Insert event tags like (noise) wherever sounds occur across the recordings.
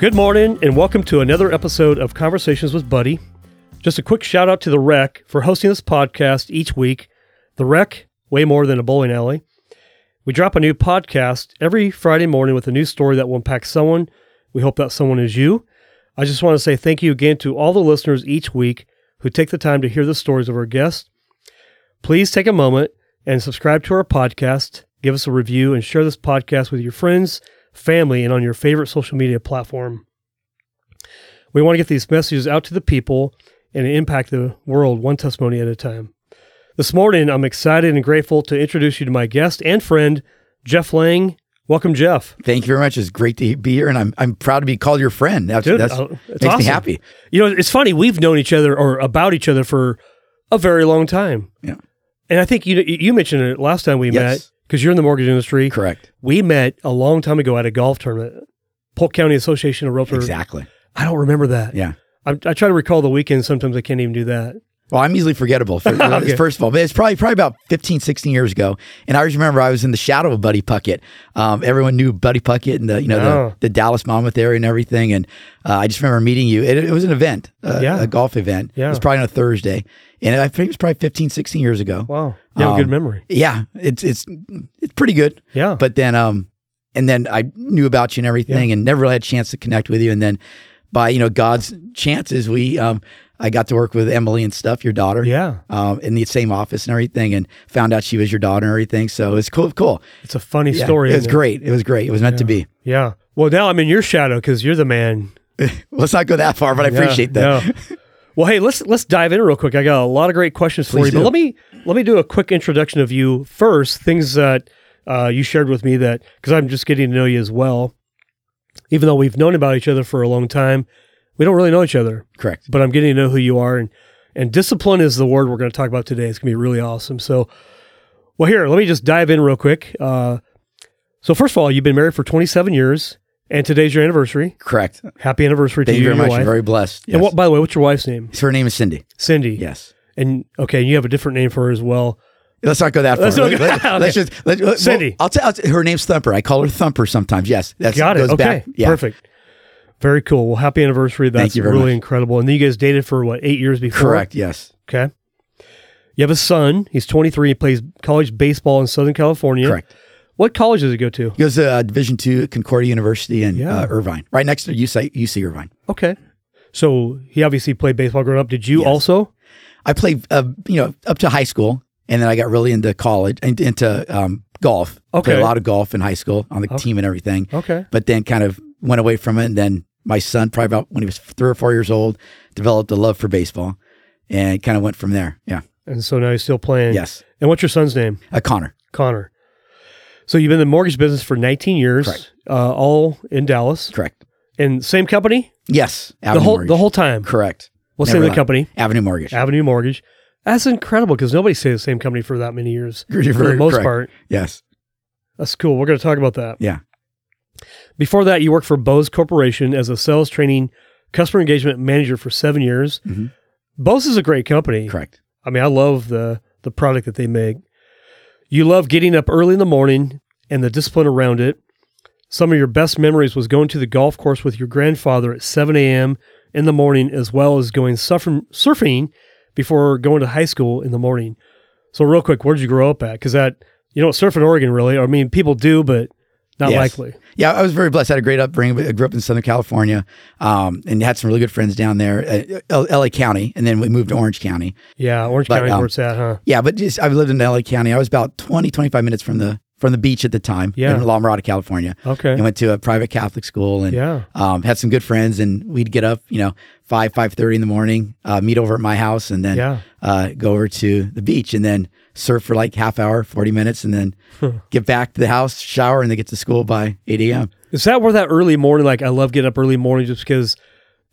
Good morning, and welcome to another episode of Conversations with Buddy. Just a quick shout out to The Rec for hosting this podcast each week. The Rec, way more than a bowling alley. We drop a new podcast every Friday morning with a new story that will impact someone. We hope that someone is you. I just want to say thank you again to all the listeners each week who take the time to hear the stories of our guests. Please take a moment and subscribe to our podcast, give us a review, and share this podcast with your friends, family, and on your favorite social media platform. We want to get these messages out to the people and impact the world one testimony at a time. This morning, I'm excited and grateful to introduce you to my guest and friend, Jeff Laeng. Welcome, Jeff. Thank you very much. It's great to be here, and I'm I'm proud to be called your friend. That's, Dude, that's uh, makes it's me happy. You know, it's funny. We've known each other or about each other for a very long time. Yeah. And I think you you mentioned it last time we met Yes. Because you're in the mortgage industry. Correct. We met a long time ago at a golf tournament, Polk County Association of Realtors. Exactly. I don't remember that. Yeah. I, I try to recall the weekend. Sometimes I can't even do that. Well, I'm easily forgettable. For, (laughs) Okay. First of all, but it's probably probably about 15, 16 years ago, and I always remember I was in the shadow of Buddy Puckett. Um, everyone knew Buddy Puckett and the you know Oh. the, the Dallas Monmouth area and everything, and uh, I just remember meeting you. It, it was an event, uh, Yeah. a golf event. Yeah. It was probably on a Thursday, and I think it was probably 15, 16 years ago. Wow. You have a good Um, memory. Yeah, it's it's it's pretty good. Yeah. But then, um, and then I knew about you and everything, and never really had a chance to connect with you. And then, by you know God's chances, we um, I got to work with Emily and stuff, your daughter, yeah. um, in the same office and everything, and found out she was your daughter and everything. So it's cool, cool. It's a funny Yeah, story. It was great. It was great. It was meant to be. Yeah. Well, now I'm in your shadow because you're the man. (laughs) Let's not go that far, but I appreciate that. Yeah. Well, hey, let's let's dive in real quick. I got a lot of great questions for Please you, but let me let me do a quick introduction of you first. Things that uh, you shared with me that because I'm just getting to know you as well. Even though we've known about each other for a long time, we don't really know each other. Correct. But I'm getting to know who you are, and and discipline is the word we're going to talk about today. It's going to be really awesome. So, well, here, let me just dive in real quick. Uh, so, first of all, you've been married for 27 years, and today's your anniversary. Correct. Happy anniversary Thank to you you very much. wife. I'm very blessed. And what, by the way, what's your wife's name? Her name is Cindy. Cindy. Yes. And okay, you have a different name for her as well. Let's not go that far. Let's go- Let- (laughs) let- let's just let, well, Cindy. I'll tell. I'll tell- her name's Thumper. I call her Thumper sometimes. Yes, that's Got it. Okay. back- Yeah. Perfect. Very cool. Well, happy anniversary. That's really much. incredible. And then you guys dated for what, eight years before? Correct. Yes. Okay. You have a son. He's 23. He plays college baseball in Southern California. Correct. What college does he go to? He goes to uh, Division two Concordia University in Yeah. uh, Irvine, right next to UC, UC Irvine. Okay. So he obviously played baseball growing up. Did you Yes. also? I played, uh, you know, up to high school, and then I got really into college, and into um, golf. Okay. Played a lot of golf in high school on the Okay. team and everything. Okay. But then kind of went away from it, and then my son, probably about when he was three or four years old, developed a love for baseball, and kind of went from there. Yeah. And so now he's still playing. Yes. And what's your son's name? Uh, Connor. Connor. So you've been in the mortgage business for 19 years, Uh, all in Dallas, Correct. and same company Yes. the whole Mortgage. the whole time. Correct. What's the name of the company? Avenue Mortgage. Avenue Mortgage. That's incredible because nobody stays the same company for that many years. (laughs) You're For the most correct. part, Yes. that's cool. We're going to talk about that. Yeah. Before that, you worked for Bose Corporation as a sales training customer engagement manager for seven years. Mhm. Bose is a great company. Correct. I mean, I love the the product that they make. You love getting up early in the morning and the discipline around it. Some of your best memories was going to the golf course with your grandfather at 7 a.m. in the morning, as well as going surfing, surfing before going to high school in the morning. So, real quick, where did you grow up at? Because that you don't surf in Oregon, really. I mean, people do, but not Yes. likely. Yeah, I was very blessed. I had a great upbringing. I grew up in Southern California, um, and had some really good friends down there, uh, LA County, and then we moved to Orange County. Yeah, Orange But, County, um, where it's at, huh? Yeah, but just I lived in LA County. I was about 20, 25 minutes from the from the beach at the time. Yeah. in La Mirada, California. Okay. I went to a private Catholic school and Yeah. um, had some good friends. And we'd get up, you know, five five thirty in the morning, uh, meet over at my house, and then Yeah. uh, go over to the beach, and then surf for like half hour, forty minutes, and then get back to the house, shower, and then get to school by eight a.m. Is that where that early morning, like I love getting up early morning just because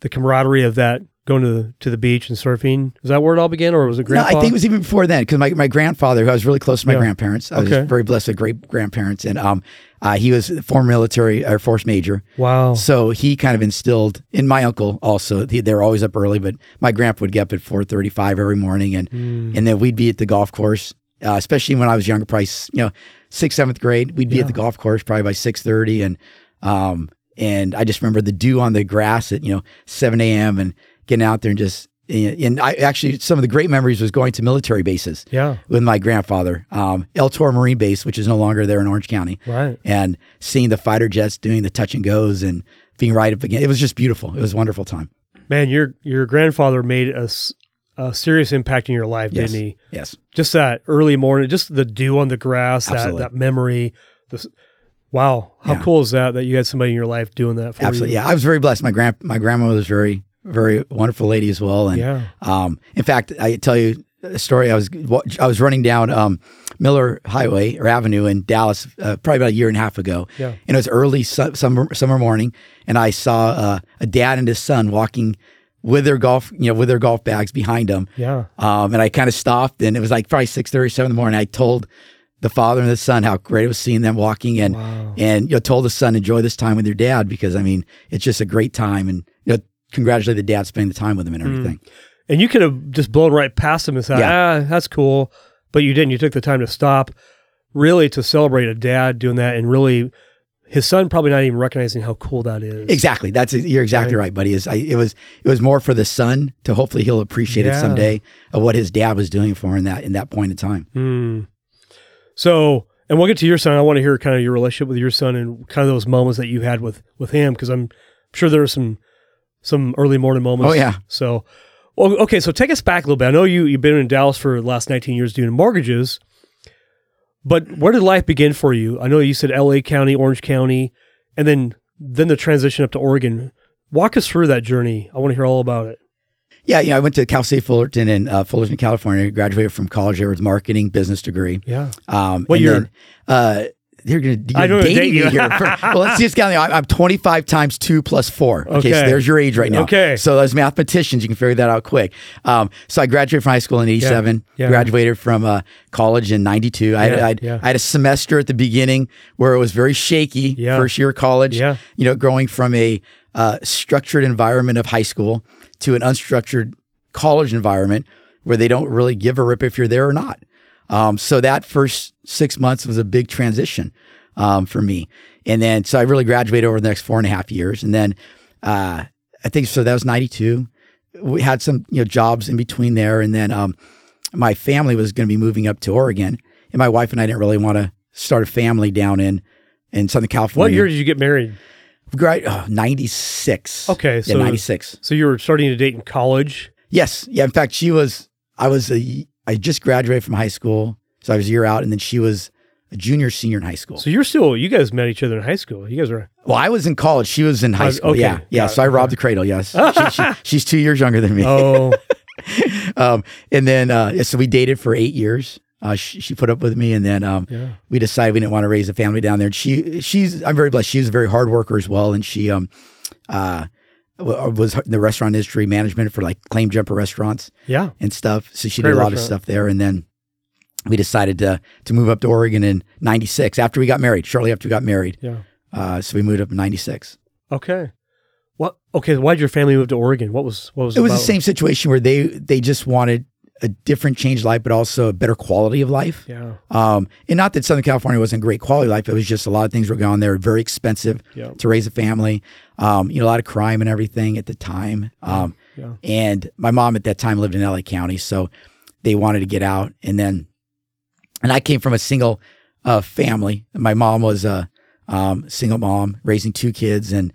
the camaraderie of that going to the, to the beach and surfing? Is that where it all began, or was it No. I think it was even before then because my, my grandfather, who I was really close to my Yeah. grandparents, I was Okay. very blessed with great grandparents, and um, uh, he was a former military Air Force major. wow. So he kind of instilled in my uncle also. He, they were always up early, but my grandpa would get up at four thirty-five every morning, and Mm. and then we'd be at the golf course. Uh, especially when I was younger, probably you know sixth, seventh grade, we'd be Yeah. at the golf course probably by six thirty, and um, and I just remember the dew on the grass at you know 7 a.m. and getting out there and just and I actually some of the great memories was going to military bases Yeah. with my grandfather, um, El Toro Marine Base, which is no longer there in Orange County, Right. and seeing the fighter jets doing the touch and goes and being right up again. It was just beautiful. It was a wonderful time. Man, your your grandfather made a serious impact in your life, Yes. didn't he? Yes. Just that early morning, just the dew on the grass, that, that memory. This, wow, how Yeah. cool is that that you had somebody in your life doing that for Absolutely. you? Absolutely. Yeah. I was very blessed. My grand my grandma was very, very wonderful lady as well. And Yeah. um, in fact, I tell you a story. I was I was running down um, Miller Highway or Avenue in Dallas uh, probably about a year and a half ago. Yeah. And it was early su- summer summer morning, and I saw uh, a dad and his son walking with their golf you know with their golf bags behind them. Yeah. Um, and I kind of stopped, and it was like probably six thirty, seven in the morning. I told the father and the son how great it was seeing them walking, and Wow. and you know told the son enjoy this time with your dad because I mean it's just a great time, and congratulate the dad spending the time with him and everything. And you could have just blown right past him and said, Yeah. ah, that's cool. But you didn't. You took the time to stop, really to celebrate a dad doing that and really his son probably not even recognizing how cool that is. Exactly, that's you're exactly right, buddy. Is I, it was it was more for the son to hopefully he'll appreciate Yeah. it someday of what his dad was doing for him in that in that point in time. Hmm. So, and we'll get to your son. I want to hear kind of your relationship with your son and kind of those moments that you had with with him because I'm sure there were some some early morning moments. Oh, yeah. So, well, okay. So take us back a little bit. I know you you've been in Dallas for the last 19 years doing mortgages, but where did life begin for you? I know you said L.A. County, Orange County, and then then the transition up to Oregon. Walk us through that journey. I want to hear all about it. Yeah, you know, I went to Cal State Fullerton in uh, Fullerton, California. Graduated from college there with marketing business degree. Yeah. Um, What and year? Then, uh, they're going to I don't date date me you. here. For, well, let's just count. I'm 25 times two plus four. Okay, so there's your age right now. Okay. So as mathematicians, you can figure that out quick. Um, so I graduated from high school in '87. Yeah. Graduated from uh, college in '92. I, Yeah, I'd- yeah. I had a semester at the beginning where it was very shaky. Yeah. First year of college. Yeah. You know, going from a uh, structured environment of high school to an unstructured college environment where they don't really give a rip if you're there or not. Um, so that first six months was a big transition um, for me. And then, so I really graduated over the next four and a half years. And then, uh, I think so that was 92. We had some, you know, jobs in between there. And then, um, my family was going to be moving up to Oregon and my wife and I didn't really want to start a family down in, in Southern California. What year did you get married? Great. Oh, 96. Okay, Yeah, so 96. So you were starting to date in college. Yes. Yeah. In fact, she was, I was a, I just graduated from high school. So I was a year out and then she was a junior, senior in high school. So you're still you guys met each other in high school. You guys were Well, I was in college. She was in high Uh, school. okay. Yeah. Yeah. So it. I robbed the cradle. Yes. (laughs) She- she- she's two years younger than me. oh (laughs) Um, and then, uh, so we dated for eight years. Uh, she, she put up with me and then, um, yeah we decided we didn't want to raise a family down there. And she, she's, I'm very blessed. She was a very hard worker as well. And she, um, uh, was in the restaurant industry management for like claim jumper restaurants yeah and stuff. So she Great did a lot of stuff there. And then we decided to, to move up to Oregon in 96 after we got married, shortly after we got married. yeah. Uh, so we moved up in 96. Okay. What? Okay. Why did your family move to Oregon? What was what was It was the same situation where they, they just wanted a different change of life, but also a better quality of life. Yeah. Um, and not that Southern California wasn't great quality of life. It was just a lot of things were going on there, very expensive Yeah. to raise a family. Um, you know, a lot of crime and everything at the time. Um, Yeah. and my mom at that time lived in LA County, so they wanted to get out. And then, and I came from a single uh, family. My mom was a um, single mom raising two kids, and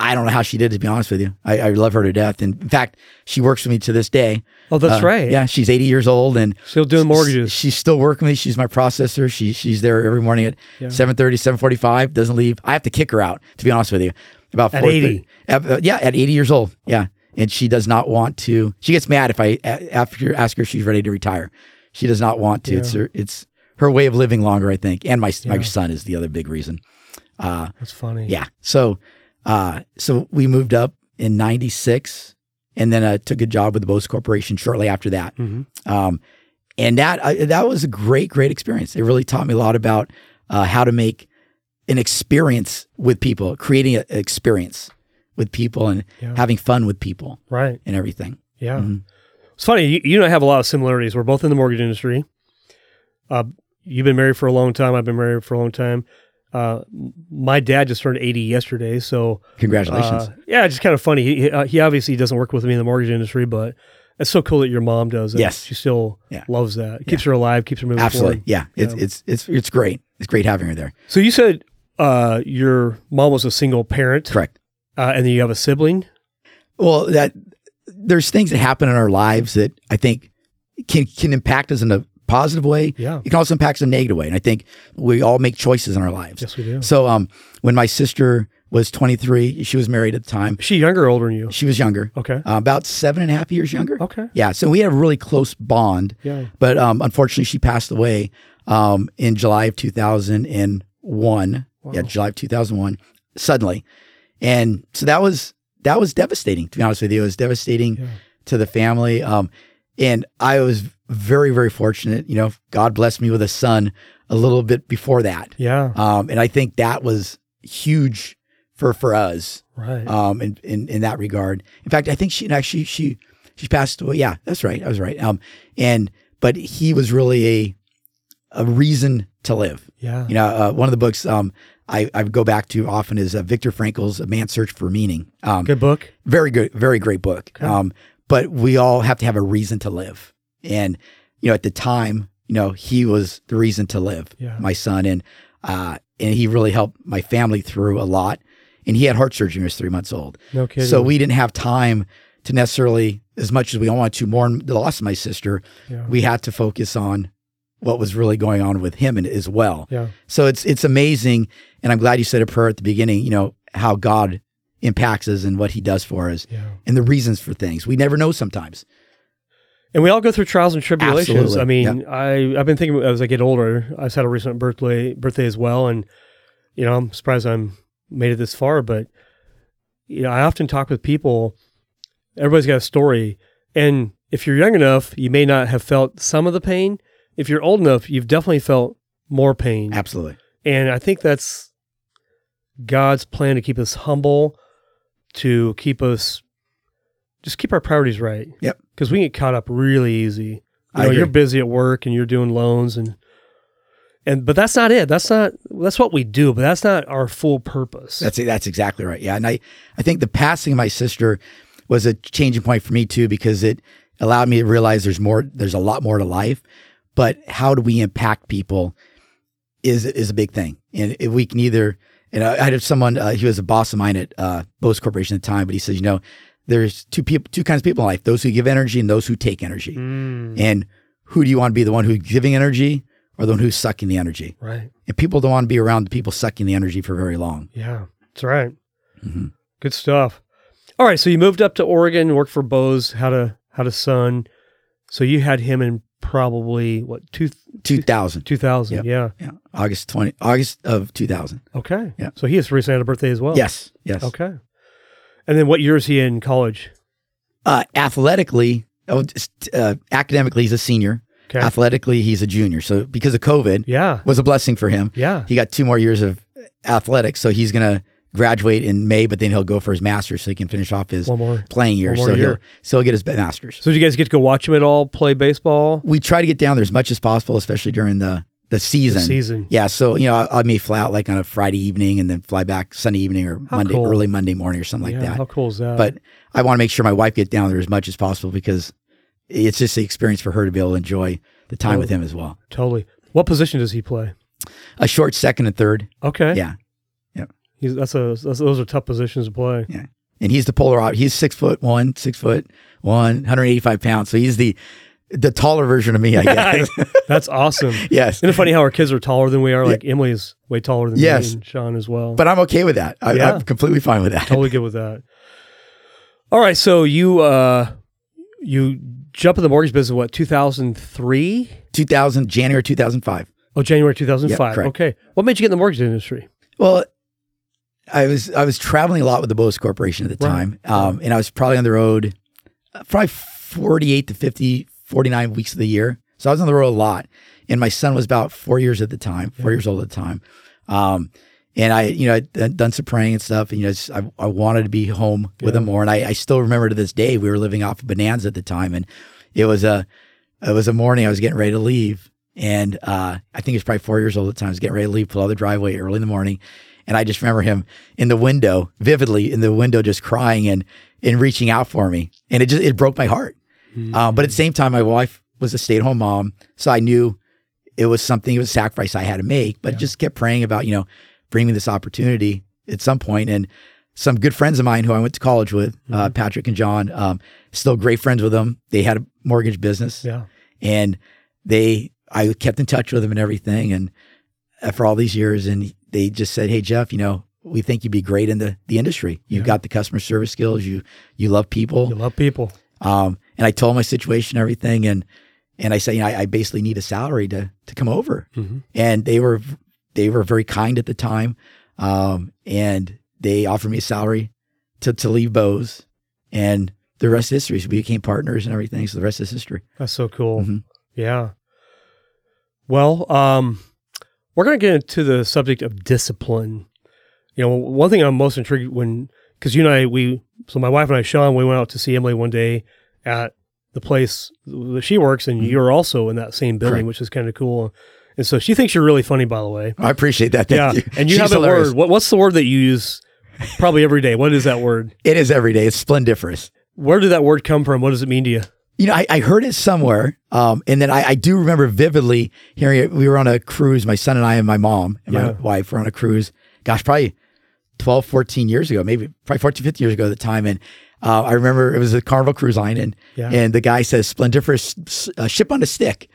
I don't know how she did. To be honest with you, I, I love her to death. And in fact, she works with me to this day. Oh, that's Uh, right. Yeah, she's 80 years old, and Still doing mortgages. She's still working with me. She's my processor. She she's there every morning at Yeah. 7:30, 7:45. Doesn't leave. I have to kick her out. To be honest with you, about At 80? At- uh, yeah, at 80 years old. Yeah, and she does not want to. She gets mad if I after ask her if she's ready to retire. She does not want to. It's her it's her way of living longer, I think. And my my son is the other big reason. Uh, That's funny. yeah. So, uh, so we moved up in '96, and then I took a job with the Bose Corporation shortly after that. hmm Um, and that I, that was a great, great experience. It really taught me a lot about uh, how to make an experience with people, creating an experience with people, and Yeah. having fun with people Right. and everything. Yeah. Mhm. It's funny. You, you and I have a lot of similarities. We're both in the mortgage industry. Uh, you've been married for a long time. I've been married for a long time. Uh, my dad just turned 80 yesterday, so Congratulations. uh, yeah, it's just kind of funny. He, uh, he obviously doesn't work with me in the mortgage industry, but it's so cool that your mom does. It. Yes. she still Yeah. loves that. It keeps her alive, keeps her moving Absolutely. forward. Yeah. It's Yeah. it's it's it's great. It's great having her there. So you said uh, your mom was a single parent, Correct. uh, and then you have a sibling. Well, that there's things that happen in our lives that I think can can impact us in a positive way. Yeah. It can also impact us in a negative way. And I think we all make choices in our lives. Yes, we do. So um when my sister was 23, she was married at the time. Is she younger or older than you? She was younger, Okay. uh, about seven and a half years younger. Okay. Yeah. So we had a really close bond. Yeah. But um, unfortunately, she passed away um, in July of 2001. Yeah, July of 2001, suddenly. And so that was that was devastating. To be honest with you, it was devastating Yeah. to the family. Um, and I was very very fortunate. You know, God blessed me with a son a little bit before that. Yeah. Um, and I think that was huge for for us Right. um, in, in in that regard. In fact, I think she actually she she passed away. Yeah, that's right. I was right. Um, and but he was really a a reason to live. yeah. You know, uh, one of the books um, I, I go back to often is uh, Viktor Frankl's A Man's Search for Meaning. Um, Good book. very good, very great book. Okay. Um, but we all have to have a reason to live. And, you know, at the time, you know, he was the reason to live, Yeah. my son. And, uh, and he really helped my family through a lot. And he had heart surgery when he was three months old. No kidding. So we didn't have time to necessarily, as much as we all wanted to, mourn the loss of my sister. Yeah. We had to focus on what was really going on with him and as well. yeah. So it's it's amazing, and I'm glad you said a prayer at the beginning. You know how God impacts us and what He does for us, Yeah. and the reasons for things. We never know sometimes. And we all go through trials and tribulations. Absolutely. I mean, I I've been thinking as I get older. I just had a recent birthday birthday as well, and you know, I'm surprised I'm made it this far. But you know, I often talk with people. Everybody's got a story, and if you're young enough, you may not have felt some of the pain. If you're old enough, you've definitely felt more pain. Absolutely, And I think that's God's plan to keep us humble, to keep us just keep our priorities right. Yep. Because we get caught up really easy. You I know, you're busy at work and you're doing loans and and but that's not it. That's not that's what we do, but that's not our full purpose. that's that's exactly right. Yeah, and I I think the passing of my sister was a changing point for me too because it allowed me to realize there's more. There's a lot more to life, but how do we impact people is is a big thing, and if we can either. And I I had someone. Uh, he was a boss of mine at uh, Bose Corporation at the time, but he says, you know, there's two people, two kinds of people in life: those who give energy and those who take energy. Mm, And who do you want to be? The one who's giving energy or the one who's sucking the energy? right. And people don't want to be around the people sucking the energy for very long. Yeah. That's right. Mhm. Good stuff. All right, so you moved up to Oregon, worked for Bose, had a had a son. So you had him in probably what two 2000. two thousand? Yep. Yeah. Yeah. August 20, August of 2000. Okay. Yeah. So he has recently had a birthday as well. Yes. Yes. Okay. And then what year is he in college? Uh, athletically, oh, uh, academically, he's a senior. Okay. Athletically, he's a junior. So because of COVID, yeah. was a blessing for him. Yeah. He got two more years of athletics. So he's going to graduate in May, but then he'll go for his master's so he can finish off his more. playing year. so year. he'll so he'll get his master's. So did you guys get to go watch him at all play baseball? We try to get down there as much as possible, especially during the the season. The season. Yeah, so you know, I, I may fly out like on a Friday evening and then fly back Sunday evening or How Monday, cool. early Monday morning or something like yeah. that. How cool is that? But I want to make sure my wife get down there as much as possible because it's just the experience for her to be able to enjoy the time with him as well. totally. What position does he play? A short second and third, Okay. yeah, He's, that's a that's, those are tough positions to play. Yeah, and he's the polar out. He's six foot one, six foot one, 185 pounds. So he's the the taller version of me, I (laughs) guess. (laughs) That's awesome. yes, Isn't it funny how our kids are taller than we are? Like Emily's way taller than Yes. me and Sean as well. but I'm okay with that. I, Yeah. I'm completely fine with that. totally good with that. All right, so you uh you jump in the mortgage business what 2003? 2000 January 2005. Oh, January 2005. correct. okay. What made you get in the mortgage industry? Well, I was I was traveling a lot with the Bose Corporation at the Right. time, um, and I was probably on the road uh, probably 48 to 50, 49 weeks of the year. So I was on the road a lot, and my son was about four years at the time, four years old at the time. Um, and I, you know, I'd done some praying and stuff, and you know, I, I wanted to be home with him more. And I, I still remember to this day, we were living off of Bonanza at the time, and it was a, it was a morning I was getting ready to leave, And uh, I think he was probably four years old at the time. He was getting ready to leave, pull out the driveway early in the morning. And I just remember him in the window, vividly in the window, just crying and, and reaching out for me. And it just, it broke my heart. Um, but at the same time, my wife was a stay at home mom. So I knew it was something, it was a sacrifice I had to make, but just kept praying about, you know, bring me this opportunity at some point. And some good friends of mine who I went to college with, uh, Patrick and John, um, still great friends with them. They had a mortgage business Yeah. and they, I kept in touch with them and everything. And uh, for all these years, and they just said, Hey, Jeff, you know, we think you'd be great in the, the industry. You've got the customer service skills. You, you love people. You love people. Um, and I told my situation, everything, and and I said, you know, I, I basically need a salary to to come over. Mhm. And they were they were very kind at the time, um, and they offered me a salary to to leave Bose, and the rest is history. So we became partners and everything. So the rest is history. That's so cool. Mhm. Yeah. Well, um, we're going to get into the subject of discipline. You know, one thing I'm most intrigued when, because you and I, we, so my wife and I, Sean, we went out to see Emily one day at the place that she works, and mm-hmm. you're also in that same building, Correct. which is kind of cool. And so she thinks you're really funny, by the way. I appreciate that. Thank yeah. you. And you She's have a word. What, what's the word that you use probably every day? What is that word? It is every day. It's splendiferous. Where did that word come from? What does it mean to you? You know, I, I heard it somewhere, um, and then I, I do remember vividly hearing it. We were on a cruise, my son and I and my mom and Yeah. my wife were on a cruise. Gosh, probably 12, 14 years ago, maybe probably 14, 15 years ago at the time. And uh, I remember it was a Carnival Cruise Line, and Yeah. and the guy says "splendiferous uh, ship on a stick,"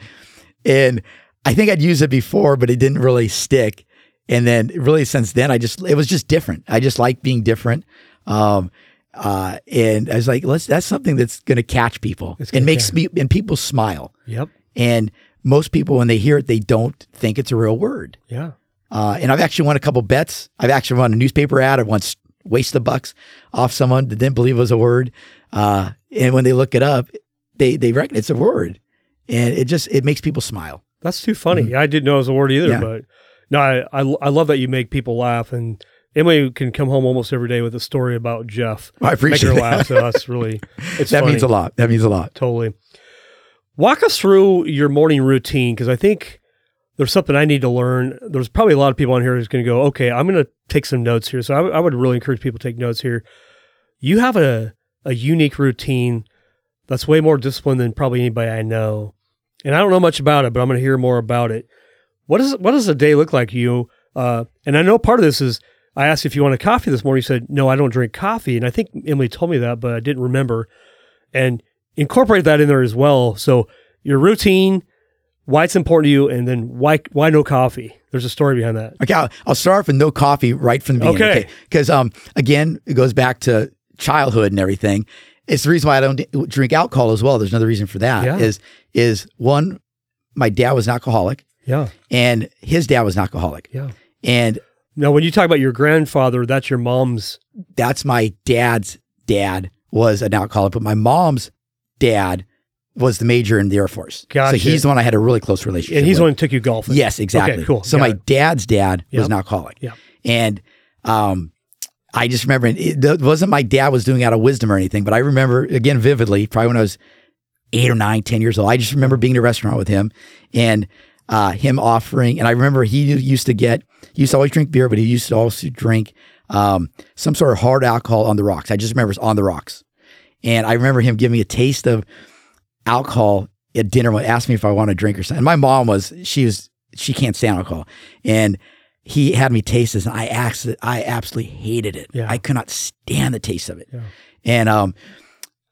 and I think I'd used it before, but it didn't really stick. And then really since then, I just it was just different. I just like being different. Um, uh, and I was like, let's that's something that's going to catch people and makes me and people smile. Yep. And most people, when they hear it, they don't think it's a real word. Yeah. Uh, and I've actually won a couple bets. I've actually won a newspaper ad. I once wasted the bucks off someone that didn't believe it was a word. Uh, and when they look it up, they they reckon it's a word, and it just it makes people smile. That's too funny. I didn't know it was a word either, Mm-hmm. Yeah. but no, I, I I love that you make people laugh, and Emily can come home almost every day with a story about Jeff. (laughs) I Make appreciate her that. So that's really (laughs) it's that funny. means a lot. That means a lot. Totally. Walk us through your morning routine because I think there's something I need to learn. There's probably a lot of people on here who's going to go, okay, I'm going to take some notes here. So I, w- I would really encourage people to take notes here. You have a, a unique routine that's way more disciplined than probably anybody I know. And I don't know much about it, but I'm going to hear more about it. What is what does a day look like to you? Uh, and I know part of this is I asked if you wanted coffee this morning. You said no, I don't drink coffee, and I think Emily told me that, but I didn't remember. And incorporate that in there as well. So your routine, why it's important to you, and then why why no coffee? There's a story behind that. Okay, I'll, I'll start off with no coffee right from the beginning. Okay. Because um, again, it goes back to childhood and everything. It's the reason why I don't drink alcohol as well. There's another reason for that. Yeah. Is is one, my dad was an alcoholic, Yeah, and his dad was an alcoholic, yeah. and Now, when you talk about your grandfather, that's your mom's. that's my dad's dad was an alcoholic, but my mom's dad was the major in the Air Force. Gotcha. So he's the one I had a really close relationship. And he's with. the one who took you golfing. Yes, exactly. Okay, cool. So Got my it. dad's dad was Yep. an alcoholic. Yep. And um, I just remember it, it wasn't my dad was doing out of wisdom or anything, but I remember again vividly, probably when I was eight or nine, ten years old. I just remember being in a restaurant with him and uh, him offering. And I remember he used to get, he used to always drink beer, but he used to also drink um, some sort of hard alcohol on the rocks. I just remember it's on the rocks. And I remember him giving me a taste of alcohol at dinner when asked me if I want to drink or something. And my mom was she was she can't stand alcohol, and he had me taste this, and I asked I absolutely hated it. Yeah. I could not stand the taste of it, Yeah. and um.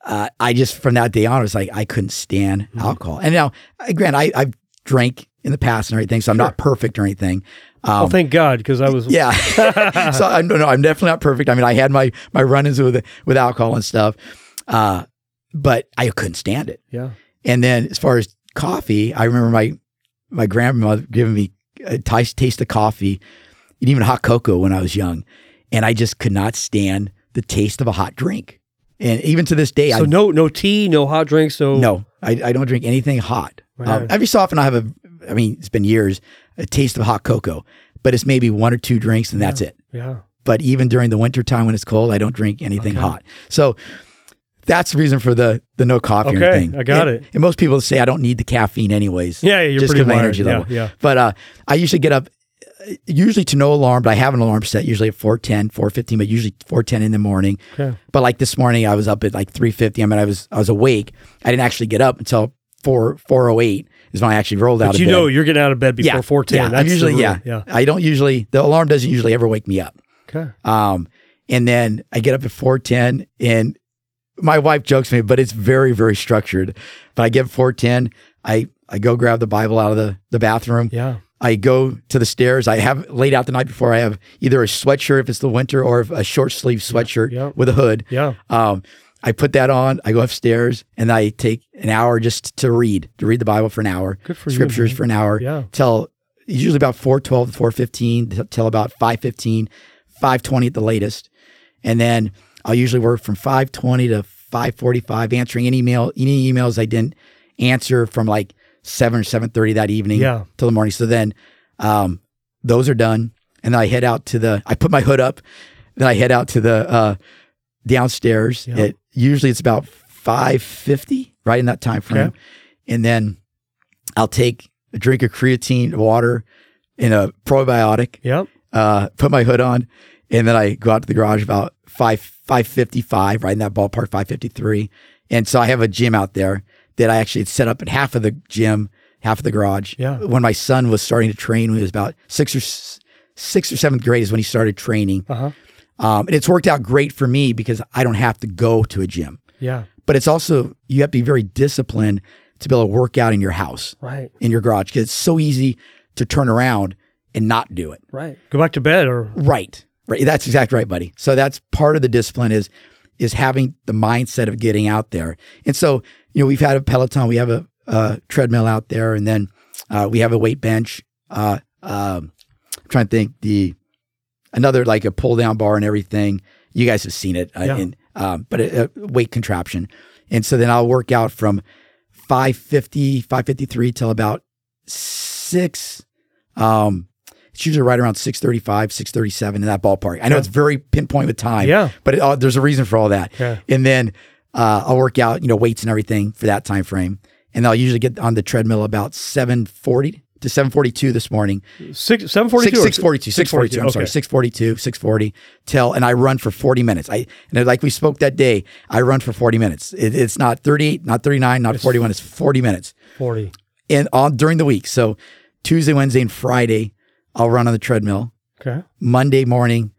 Uh, I just from that day on, it was like I couldn't stand Mm-hmm. alcohol. And now, I- granted, I, I've drank in the past and everything, so I'm not perfect or anything. Um, well, thank God, because I was. yeah. (laughs) (laughs) so I no, no, I'm definitely not perfect. I mean, I had my my run-ins with with alcohol and stuff, uh, but I couldn't stand it. Yeah. And then as far as coffee, I remember my my grandmother giving me a taste taste of coffee and even hot cocoa when I was young, and I just could not stand the taste of a hot drink. And even to this day, So I no no tea, no hot drinks. So no, I, I don't drink anything hot. Um, every so often, I have a. I mean, it's been years. A taste of hot cocoa, but it's maybe one or two drinks, and that's it Yeah. but even during the winter time when it's cold, I don't drink anything Okay. hot. So that's the reason for the the no coffee Okay, thing. I got And- it. And most people say I don't need the caffeine anyways. Yeah, you're just pretty my wired. energy Yeah, level. yeah. But uh, I usually get up, uh, usually to no alarm, but I have an alarm set usually at 410, 415, but usually 410 in the morning. Okay. But like this morning, I was up at like 350. I mean, I was I was awake. I didn't actually get up until 4 408 is when I actually rolled out But of you know you're getting out of bed before yeah, 410. Yeah, That's I'm usually yeah, Yeah. I don't usually the alarm doesn't usually ever wake me up. Okay. Um, and then I get up at 410 and my wife jokes me, but it's very, very structured. But I get 410, I, I go grab the Bible out of the, the bathroom. Yeah. I go to the stairs. I have laid out the night before. I have either a sweatshirt if it's the winter or a short sleeve sweatshirt yeah. with a hood. Yeah. Um, I put that on. I go upstairs and I take an hour just to read, to read the Bible for an hour, Good for scriptures man. for an hour Yeah. till usually about 412 to 415 till about 515 520 at the latest and then i'll usually work from 520 to 545 answering any email any emails i didn't answer from like 7 or 730 that evening Yeah. till the morning so then um, those are done and then i head out to the i put my hood up then i head out to the uh, downstairs Yeah. it, usually it's about 550 right in that time frame Okay. and then i'll take a drink of creatine water and a probiotic Yep. uh, put my hood on, and then I go out to the garage about five five fifty five, right in that ballpark, five fifty three. And so I have a gym out there that I actually had set up at half of the gym, half of the garage. Yeah. When my son was starting to train, when he was about six or s- sixth or seventh grade, is when he started training. Uh huh. Um, and it's worked out great for me because I don't have to go to a gym. Yeah. But it's also you have to be very disciplined to be able to work out in your house, Right. in your garage, because it's so easy to turn around and not do it. Right. Go back to bed or Right. Right. That's exactly right, buddy. So that's part of the discipline is is having the mindset of getting out there. And so, you know, we've had a Peloton, we have a, uh treadmill out there, and then uh, we have a weight bench. Uh, um, I'm trying to think the another like a pull down bar and everything. You guys have seen it, uh, Yeah. um, but a, a weight contraption. And so then I'll work out from 550, 553 till about six. Um, it's usually right around 635, 637 in that ballpark. I know Okay. it's very pinpoint with time, Yeah. but it, uh, there's a reason for all that. Okay. And then uh, I'll work out, you know, weights and everything for that time frame. And I'll usually get on the treadmill about 740 to 742 this morning. Six seven forty two. 642, 642. I'm sorry, 642, 640 till, and I run for 40 minutes. I, and like we spoke that day, I run for 40 minutes. It, it's not 38, not 39, not 41, it's 40 minutes Forty. and on during the week. So Tuesday, Wednesday, and Friday, I'll run on the treadmill. Okay. Monday morning,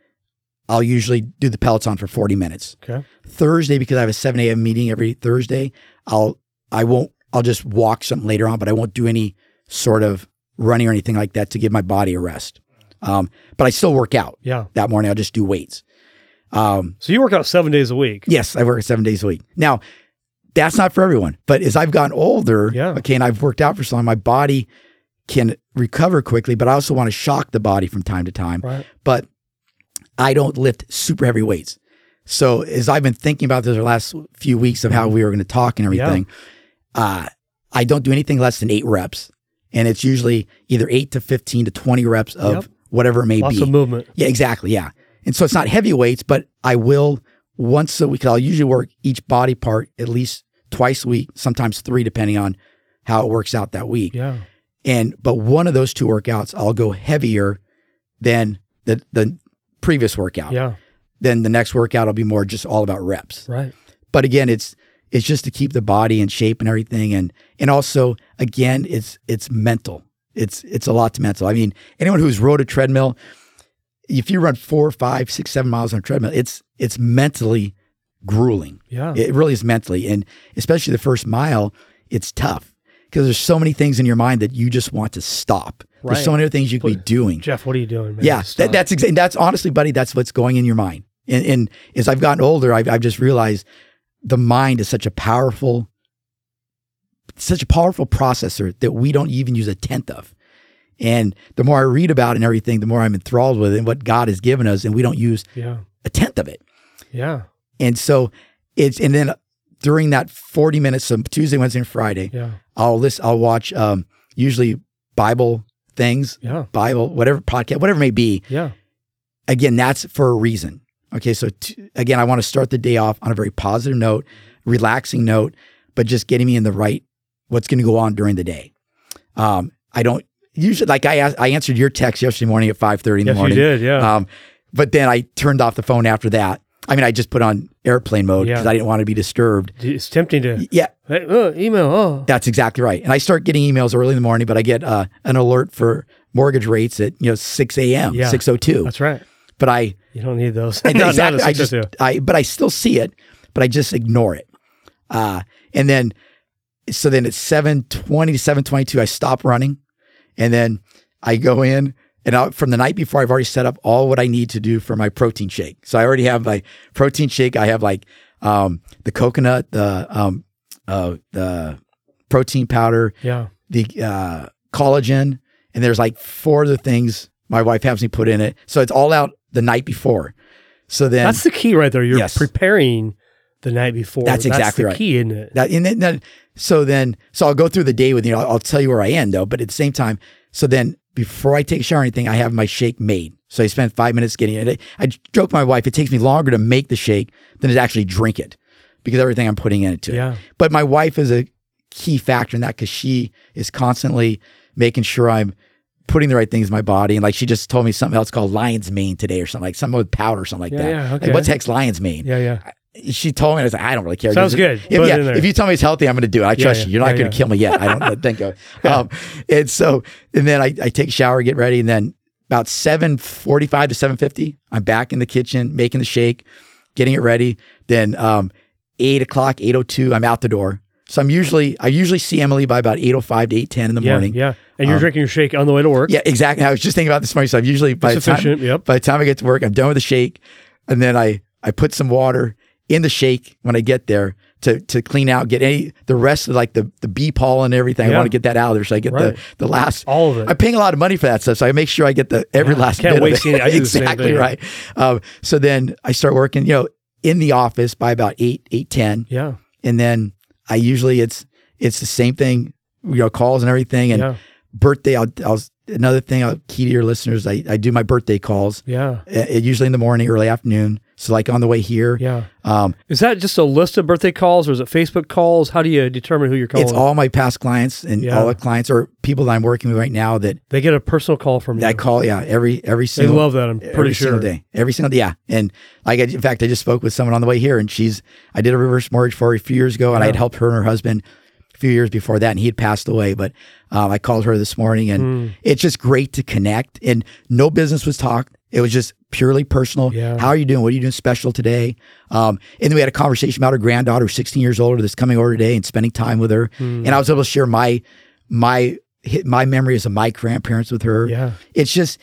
I'll usually do the Peloton for 40 minutes. Okay. Thursday, because I have a 7 a.m. meeting every Thursday, I'll I won't I'll just walk something later on, but I won't do any sort of running or anything like that to give my body a rest. Um, but I still work out Yeah. that morning. I'll just do weights. Um, So you work out seven days a week. Yes, I work seven days a week. Now, that's not for everyone, but as I've gotten older, Yeah. okay, and I've worked out for so long, my body can recover quickly, but I also want to shock the body from time to time. Right. But I don't lift super heavy weights. So as I've been thinking about this the last few weeks of how we were going to talk and everything, uh, I don't do anything less than eight reps. And it's usually either eight to 15 to 20 reps of Yep. whatever it may Lots be. of movement. Yeah, exactly. Yeah. And so it's not heavy weights, but I will once a week. I'll usually work each body part at least twice a week, sometimes three, depending on how it works out that week. Yeah. And but one of those two workouts, I'll go heavier than the the previous workout. Yeah. Then the next workout will be more just all about reps. Right. But again, it's it's just to keep the body in shape and everything, and and also again, it's it's mental. It's it's a lot to mental. I mean, anyone who's rode a treadmill, if you run four, five, six, seven miles on a treadmill, it's it's mentally grueling. Yeah. It really is mentally, and especially the first mile, it's tough because there's so many things in your mind that you just want to stop. There's so many other things you could be doing. Jeff, what are you doing, man? Yeah, that, that's exactly. That's honestly, buddy. That's what's going in your mind. And, and as I've gotten older, I've, I've just realized the mind is such a powerful, such a powerful processor that we don't even use a tenth of. And the more I read about it and everything, the more I'm enthralled with it and what God has given us, and we don't use yeah. a tenth of it. Yeah. And so it's and then during that 40 minutes, so Tuesday, Wednesday, and Friday, Yeah. I'll list, I'll watch um, usually Bible things, Yeah. Bible, whatever podcast, whatever it may be Yeah. again, that's for a reason. Okay, so t- again, I want to start the day off on a very positive note, relaxing note, but just getting me in the right what's going to go on during the day. Um, I don't usually like I I answered your text yesterday morning at five thirty in Yes, the morning. you did. Yeah. Um, but then I turned off the phone after that. I mean, I just put on airplane mode because Yeah. I didn't want to be disturbed. it's tempting to Yeah, hey, uh, email. Oh, that's exactly right. And I start getting emails early in the morning, but I get uh, an alert for mortgage rates at you know six a.m. Yeah. six o two. that's right. But I You don't need those. (laughs) Not exactly. I just, I, but I still see it, but I just ignore it. Uh, and then, so then it's 720 to 722, I stop running. And then I go in and out from the night before, I've already set up all what I need to do for my protein shake. So I already have my protein shake. I have like, um, the coconut, the, um, uh, the protein powder, yeah. the, uh, collagen. And there's like four other things my wife has me put in it. So it's all out the night before. So then That's the key right there. You're Yes. preparing the night before. That's exactly the right. key, isn't it? That and then, then so then so I'll go through the day with you. I'll, I'll tell you where I am though. But at the same time, so then before I take a shower or anything, I have my shake made. So I spend five minutes getting it. I joke my wife. It takes me longer to make the shake than to actually drink it because everything I'm putting into it. Yeah. But my wife is a key factor in that because she is constantly making sure I'm putting the right things in my body. And like she just told me something else called lion's mane today or something like something with powder or something like Yeah, that. yeah, Like okay. what's heck's lion's mane? Yeah. Yeah. she told me, I was like, I don't really care. Sounds good. If, Put yeah, if you tell me it's healthy, I'm going to do it. I trust yeah, you. You're not yeah, going to yeah. kill me yet. I don't (laughs) think so. Um, and so, and then I, I take a shower, get ready, and then about 7:45 to 7:50, I'm back in the kitchen making the shake, getting it ready. Then um, eight o'clock, 8:02, I'm out the door. So I'm usually I usually see Emily by about 8:05 to 8:10 in the Yeah. morning. Yeah. And you're Um, drinking your shake on the way to work. Yeah, exactly. I was just thinking about this morning. So I'm usually by the time. Yep. by the time I get to work, I'm done with the shake, and then I I put some water in the shake when I get there to to clean out, get any the rest of like the the bee pollen and everything. I want to get that out of there, so I get Right. the the last. All of it. I'm paying a lot of money for that stuff, so I make sure I get the every Yeah, last. can't bit waste of it. any- I do the (laughs) same exactly right. Um, so then I start working, you know, in the office by about eight eight ten, yeah. and then I usually it's it's the same thing, you know, calls and everything, and yeah. birthday. I'll, I'll another thing. I'll key to your listeners. I, I do my birthday calls Yeah. uh, usually in the morning, early afternoon. So like on the way here, Yeah. um, Is that just a list of birthday calls or is it Facebook calls? How do you determine who you're calling? it's all my past clients and Yeah. all the clients or people that I'm working with right now that, they get a personal call from you. I call. Yeah, every every single. they love that. I'm every pretty sure. single day, every single day. Yeah, and like I, in fact, I just spoke with someone on the way here, and she's I did a reverse mortgage for her a few years ago, and I had helped her and her husband a few years before that, and he had passed away. But um, I called her this morning, and Hmm. it's just great to connect. And no business was talked; it was just purely personal. Yeah. How are you doing? What are you doing special today? Um, and then we had a conversation about her granddaughter, 16 years old, that's coming over today, and spending time with her. Hmm. And I was able to share my my my memories of my grandparents with her. Yeah. It's just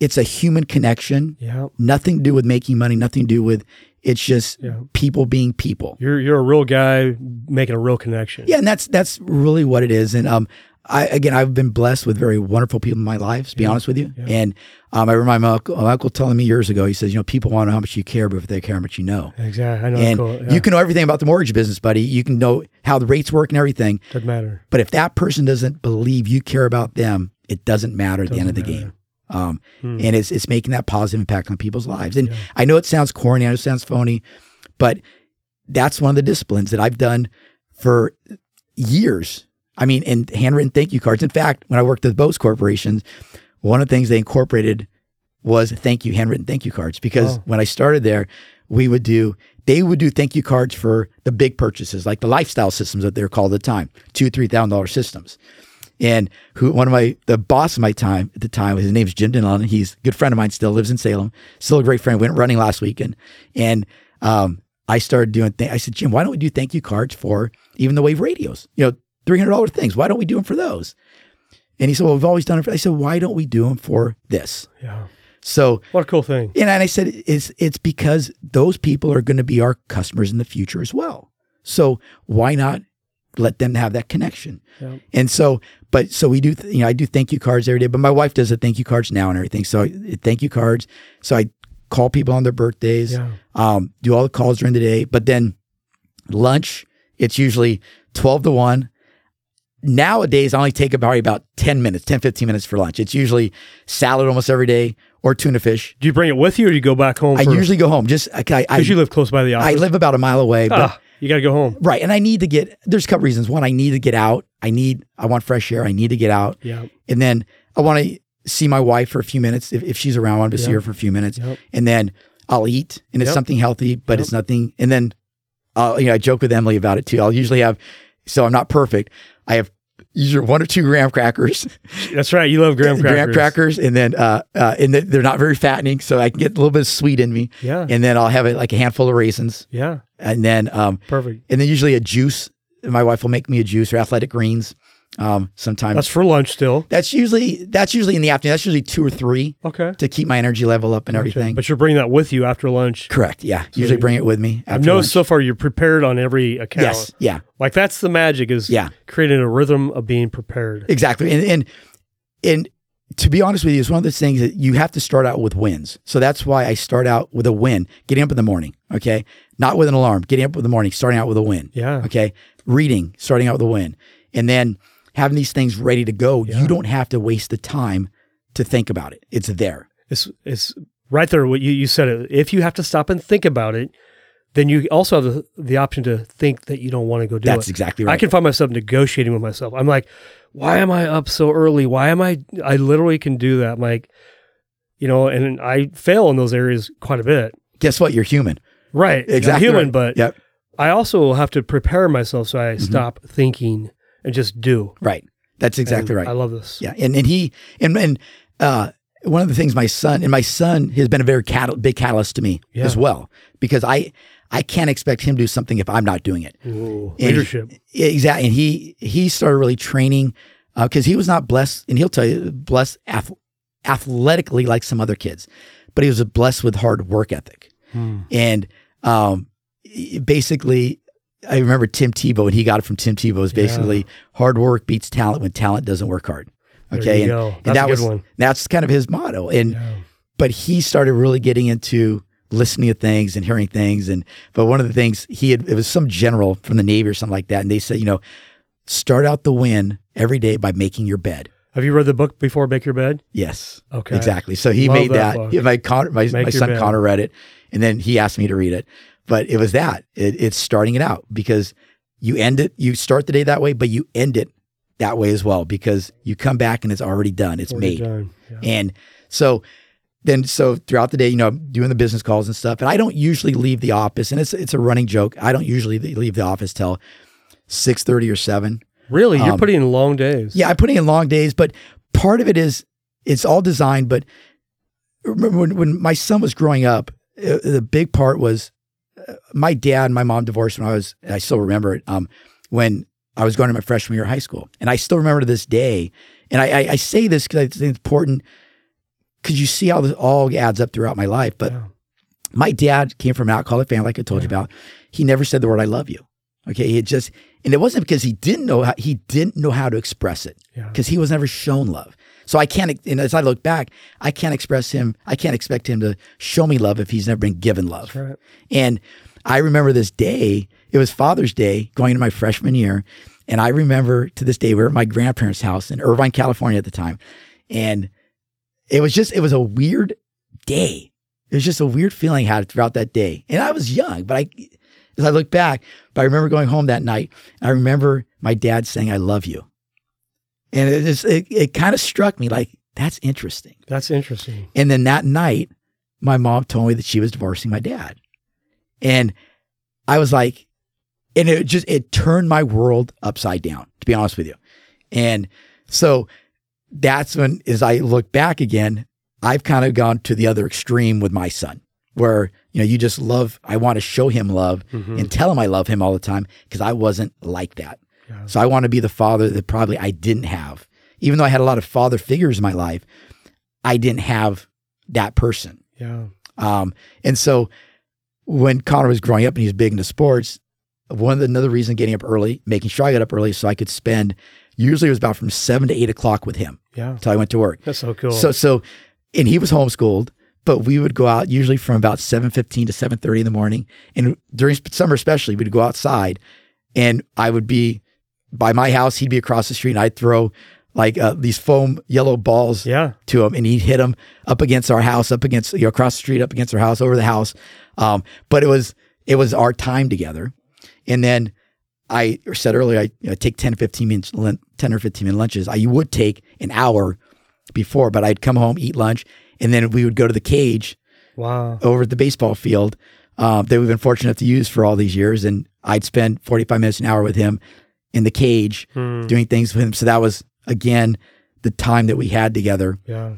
it's a human connection Yeah. nothing to do with making money, nothing to do with it's just Yeah. people being people. You're you're a real guy making a real connection. Yeah, and that's that's really what it is. And um I again I've been blessed with very wonderful people in my life, to be honest with you. Yeah. And um I remember my uncle, my uncle telling me years ago, he says, you know, people want to know how much you care, but if they care how much you know. Exactly. I know. And cool. Yeah. you can know everything about the mortgage business, buddy. You can know how the rates work and everything. doesn't matter. But if that person doesn't believe you care about them, it doesn't matter at the end of the Doesn't game. Um, Hmm. and it's it's making that positive impact on people's lives. And Yeah. I know it sounds corny, I know it sounds phony, but that's one of the disciplines that I've done for years. I mean, and handwritten thank you cards. In fact, when I worked at Bose Corporation, one of the things they incorporated was thank you handwritten thank you cards because Oh. when I started there, we would do they would do thank you cards for the big purchases, like the lifestyle systems that they're called at the time, two three thousand dollar systems. And who one of my the boss of my time at the time, his name's Jim Dillon. He's a good friend of mine, still lives in Salem, still a great friend. Went running last weekend, and um, I started doing. Th- I said, Jim, why don't we do thank you cards for even the wave radios? You know, three hundred dollar things. Why don't we do them for those? And he said, Well, we've always done it. For, I said, Why don't we do them for this? Yeah. So What a cool thing. and I said, it's, it's because those people are going to be our customers in the future as well. So why not let them have that connection? Yeah. And so, but so we do, th- you know, I do thank you cards every day, but my wife does the thank you cards now and everything. So I- thank you cards. So I call people on their birthdays, Yeah. um, do all the calls during the day, but then lunch, it's usually 12 to 1. Nowadays, I only take about about 10 minutes, 10, 15 minutes for lunch. It's usually salad almost every day or tuna fish. Do you bring it with you or do you go back home? I for- usually go home. Just I, I, you live close by the office. I live about a mile away, but Ah. You got to go home. right. And I need to get. There's a couple reasons. One, I need to get out. I need. I want fresh air. I need to get out. Yeah. And then I want to see my wife for a few minutes if, if she's around. I want to see her for a few minutes, Yep. and then I'll eat, and it's Yep. something healthy, but Yep. it's nothing. And then, uh, you know, I joke with Emily about it too. I'll usually have. So I'm not perfect. I have usually one or two graham crackers, That's right. You love graham (laughs) crackers. graham crackers, and then uh, uh, and they- they're not very fattening, so I can get a little bit of sweet in me. Yeah. And then I'll have it like a handful of raisins, Yeah. and then um, Perfect. and then usually a juice. My wife will make me a juice or athletic greens. Um, sometimes That's for lunch still. that's usually that's usually in the afternoon. That's usually two or three Okay. to keep my energy level up and everything. But you're bringing that with you after lunch. Correct. Yeah. Usually bring it with me. I've noticed so far you're prepared on every account. Yes. Yeah. Like that's the magic is Yeah. creating a rhythm of being prepared. Exactly. And and and to be honest with you, it's one of those things that you have to start out with wins. So that's why I start out with a win, getting up in the morning. Okay. Not with an alarm, getting up in the morning, starting out with a win. Yeah. Okay. Reading, starting out with a win. And then having these things ready to go. Yeah. You don't have to waste the time to think about it. It's there. It's it's right there what you, you said it. If you have to stop and think about it, then you also have the, the option to think that you don't want to go do That's it. That's exactly right. I can find myself negotiating with myself. I'm like, why am I up so early? Why am I I literally can do that. I'm like, you know, and I fail in those areas quite a bit. Guess what? You're human. Right. I'm Exactly. human, right. but Yep. I also have to prepare myself so I mm-hmm. stop thinking and just do. Right. That's exactly And right. I love this. Yeah, and and he and and uh, one of the things my son and my son has been a very catal- big catalyst to me Yeah. as well because I I can't expect him to do something if I'm not doing it. Ooh, leadership. Exactly, and he he started really training because he was not blessed, and he'll tell you blessed ath- athletically like some other kids, but he was blessed with hard work ethic. Hmm. And um, basically, I remember Tim Tebow, and he got it from Tim Tebow. Is Yeah. basically hard work beats talent when talent doesn't work hard. Okay, and, and that a good was one. that's kind of his motto. And Yeah. but he started really getting into listening to things and hearing things. And but one of the things he had it was some general from the Navy or something like that, and they said, you know, start out the win every day by making your bed. Have you read the book before Make Your Bed? Yes. Okay. Exactly. So he Love made that that. my Connor, my, my son bed. Connor read it, and then he asked me to read it. But it was that. It, it's starting it out because you end it. You start the day that way, but you end it that way as well because you come back and it's already done. It's Already made. done. Yeah. And so then so throughout the day, you know, doing the business calls and stuff. And I don't usually leave the office. And it's it's a running joke. I don't usually leave the office till six thirty or seven. Really, you're Um, putting in long days. Yeah, I'm putting in long days, but part of it is it's all designed. But remember when, when my son was growing up, uh, the big part was my dad and my mom divorced when I was, I still remember it, um, when I was going to my freshman year of high school. And I still remember to this day. And I, I, I say this because I think it's important because you see how this all adds up throughout my life. But Yeah. my dad came from an alcoholic family, like I told you about. He never said the word "I love you." Okay, he just, and it wasn't because he didn't know how he didn't know how to express it Yeah. because he was never shown love. So I can't, and as I look back, I can't express him. I can't expect him to show me love if he's never been given love. Right. And I remember this day. It was Father's Day going into my freshman year. And I remember to this day, we were at my grandparents' house in Irvine, California at the time. And it was just, it was a weird day. It was just a weird feeling I had throughout that day. And I was young, but I, as I look back, but I remember going home that night. I remember my dad saying, I love you. And it just, it, it kind of struck me like, that's interesting. That's interesting. And then that night, my mom told me that she was divorcing my dad. And I was like, and it just, it turned my world upside down, to be honest with you. And so that's when, as I look back again, I've kind of gone to the other extreme with my son, where, you know, you just love, I want to show him love Mhm. and tell him I love him all the time because I wasn't like that. Yeah. So I want to be the father that probably I didn't have. Even though I had a lot of father figures in my life, I didn't have that person. Yeah. Um, and so when Connor was growing up and he was big into sports, one of the, another reason getting up early, making sure I got up early so I could spend usually it was about from seven to eight o'clock with him Yeah. until I went to work. That's so cool. So so and he was homeschooled, but we would go out usually from about 7:15 to 7:30 in the morning. And during summer especially, we'd go outside and I would be by my house, he'd be across the street and I'd throw like uh, these foam yellow balls yeah. to him and he'd hit him up against our house, up against you know across the street, up against our house, over the house. Um, but it was it was our time together. And then I said earlier, I you know, take 10, 15 minutes, 10 or 15 minute lunches. I would take an hour before, but I'd come home, eat lunch, and then we would go to the cage Wow. over at the baseball field um, that we've been fortunate enough to use for all these years. And I'd spend 45 minutes, an hour with him in the cage Hmm. doing things with him. So that was, again, the time that we had together Yeah.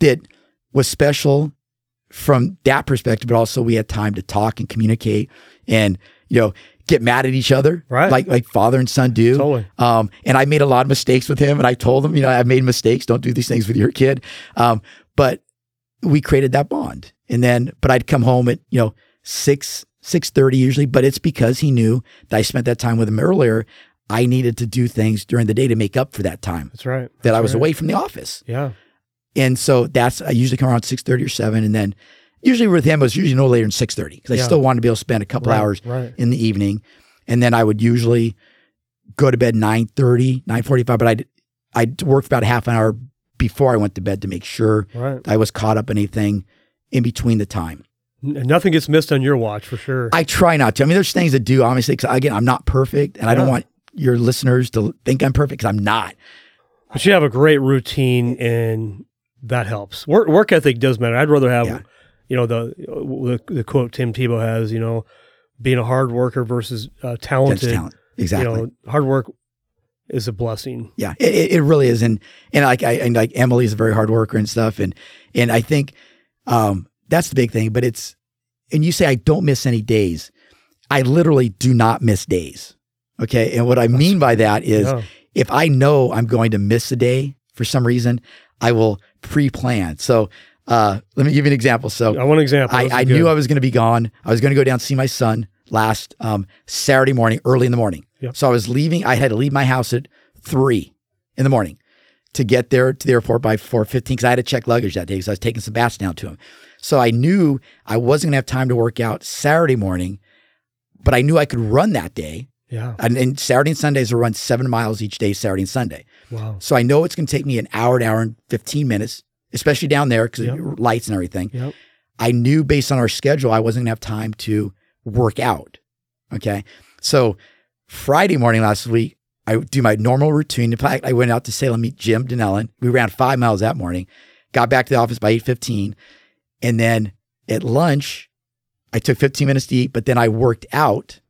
that was special from that perspective, but also we had time to talk and communicate and, you know, get mad at each other, Right. like like father and son do. Totally. Um, and I made a lot of mistakes with him, and I told him, you know, I've made mistakes. Don't do these things with your kid. Um, but we created that bond, and then, but I'd come home at you know six six thirty usually, but it's because he knew that I spent that time with him earlier. I needed to do things during the day to make up for that time That's right. that I was right. away from the office. Yeah. And so that's I usually come around six thirty or seven, and then usually with him it was usually no later than six thirty because I still wanted to be able to spend a couple Right, hours Right. in the evening, and then I would usually go to bed 9.30, 9.45, but I'd I'd work about half an hour before I went to bed to make sure. I was caught up anything in between the time. Nothing gets missed on your watch for sure. I try not to. I mean, there's things that do obviously. Cause again, I'm not perfect, and I don't want your listeners to think I'm perfect because I'm not. But you have a great routine, and that helps. Work work ethic does matter. I'd rather have, Yeah. you know, the, the the quote Tim Tebow has, you know, being a hard worker versus uh, That's talented. talent. Exactly. You know, hard work is a blessing. Yeah, it, it it really is, and and like I and like Emily's a very hard worker and stuff, and and I think um, that's the big thing. But it's and you say I don't miss any days. I literally do not miss days. Okay, and what I mean by that is Yeah. if I know I'm going to miss a day for some reason, I will pre-plan. So uh, let me give you an example. So I want an example. I, I knew I was going to be gone. I was going to go down and see my son last um, Saturday morning, early in the morning. Yep. So I was leaving. I had to leave my house at three in the morning to get there to the airport by four fifteen because I had to check luggage that day because I was taking some bats down to him. So I knew I wasn't going to have time to work out Saturday morning, but I knew I could run that day. Yeah. And, and Saturday and Sundays I run seven miles each day, Saturday and Sunday. Wow. So I know it's going to take me an hour, an hour and fifteen minutes, especially down there because Yep. lights and everything. Yep. I knew based on our schedule, I wasn't gonna have time to work out. Okay. So Friday morning last week, I do my normal routine. In fact, I went out to Salem meet Jim Denellen. We ran five miles that morning, got back to the office by 8.15. And then at lunch, I took 15 minutes to eat, but then I worked out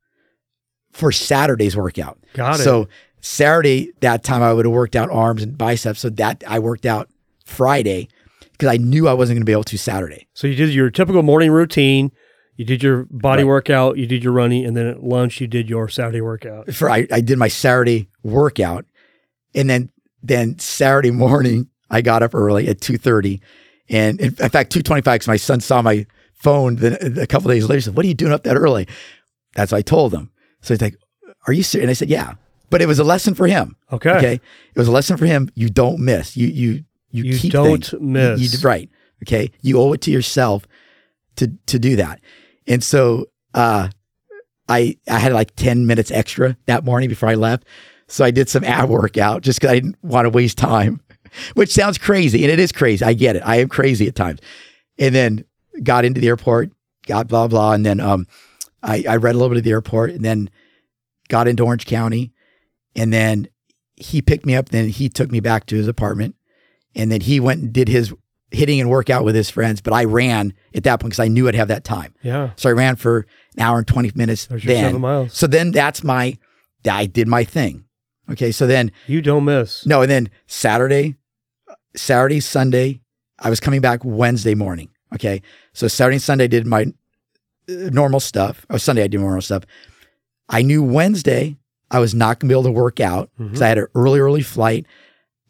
for Saturday's workout. Got it. So Saturday, that time I would have worked out arms and biceps. So that I worked out Friday because I knew I wasn't going to be able to Saturday. So you did your typical morning routine. You did your body Right. workout. You did your running, and then at lunch you did your Saturday workout. For I, I did my Saturday workout, and then then Saturday morning I got up early at two thirty, and in, fact two twenty five because my son saw my phone then a couple days later. He said, "What are you doing up that early?" That's what I told him. So he's like, "Are you serious?" And I said, "Yeah." But it was a lesson for him. Okay. Okay, it was a lesson for him. You don't miss. You you you, You keep don't things. miss. You, you- right. Okay. You owe it to yourself to to do that. And so uh I I had like 10 minutes extra that morning before I left. So I did some ab workout just because I didn't want to waste time, (laughs) which sounds crazy. And it is crazy. I get it. I am crazy at times. And then got into the airport, got blah, blah. And then um I, I read a little bit of the airport and then got into Orange County. And then he picked me up. Then he took me back to his apartment. And then he went and did his hitting and workout with his friends. But I ran at that point because I knew I'd have that time. Yeah. So I ran for an hour and 20 minutes There's then. seven miles. So then that's my, I did my thing. Okay. So then, You don't miss. no, and then Saturday, Saturday, Sunday, I was coming back Wednesday morning. Okay. So Saturday and Sunday I did my normal stuff. Or Sunday I do normal stuff. I knew Wednesday I was not going to be able to work out mm-hmm. because I had an early, early flight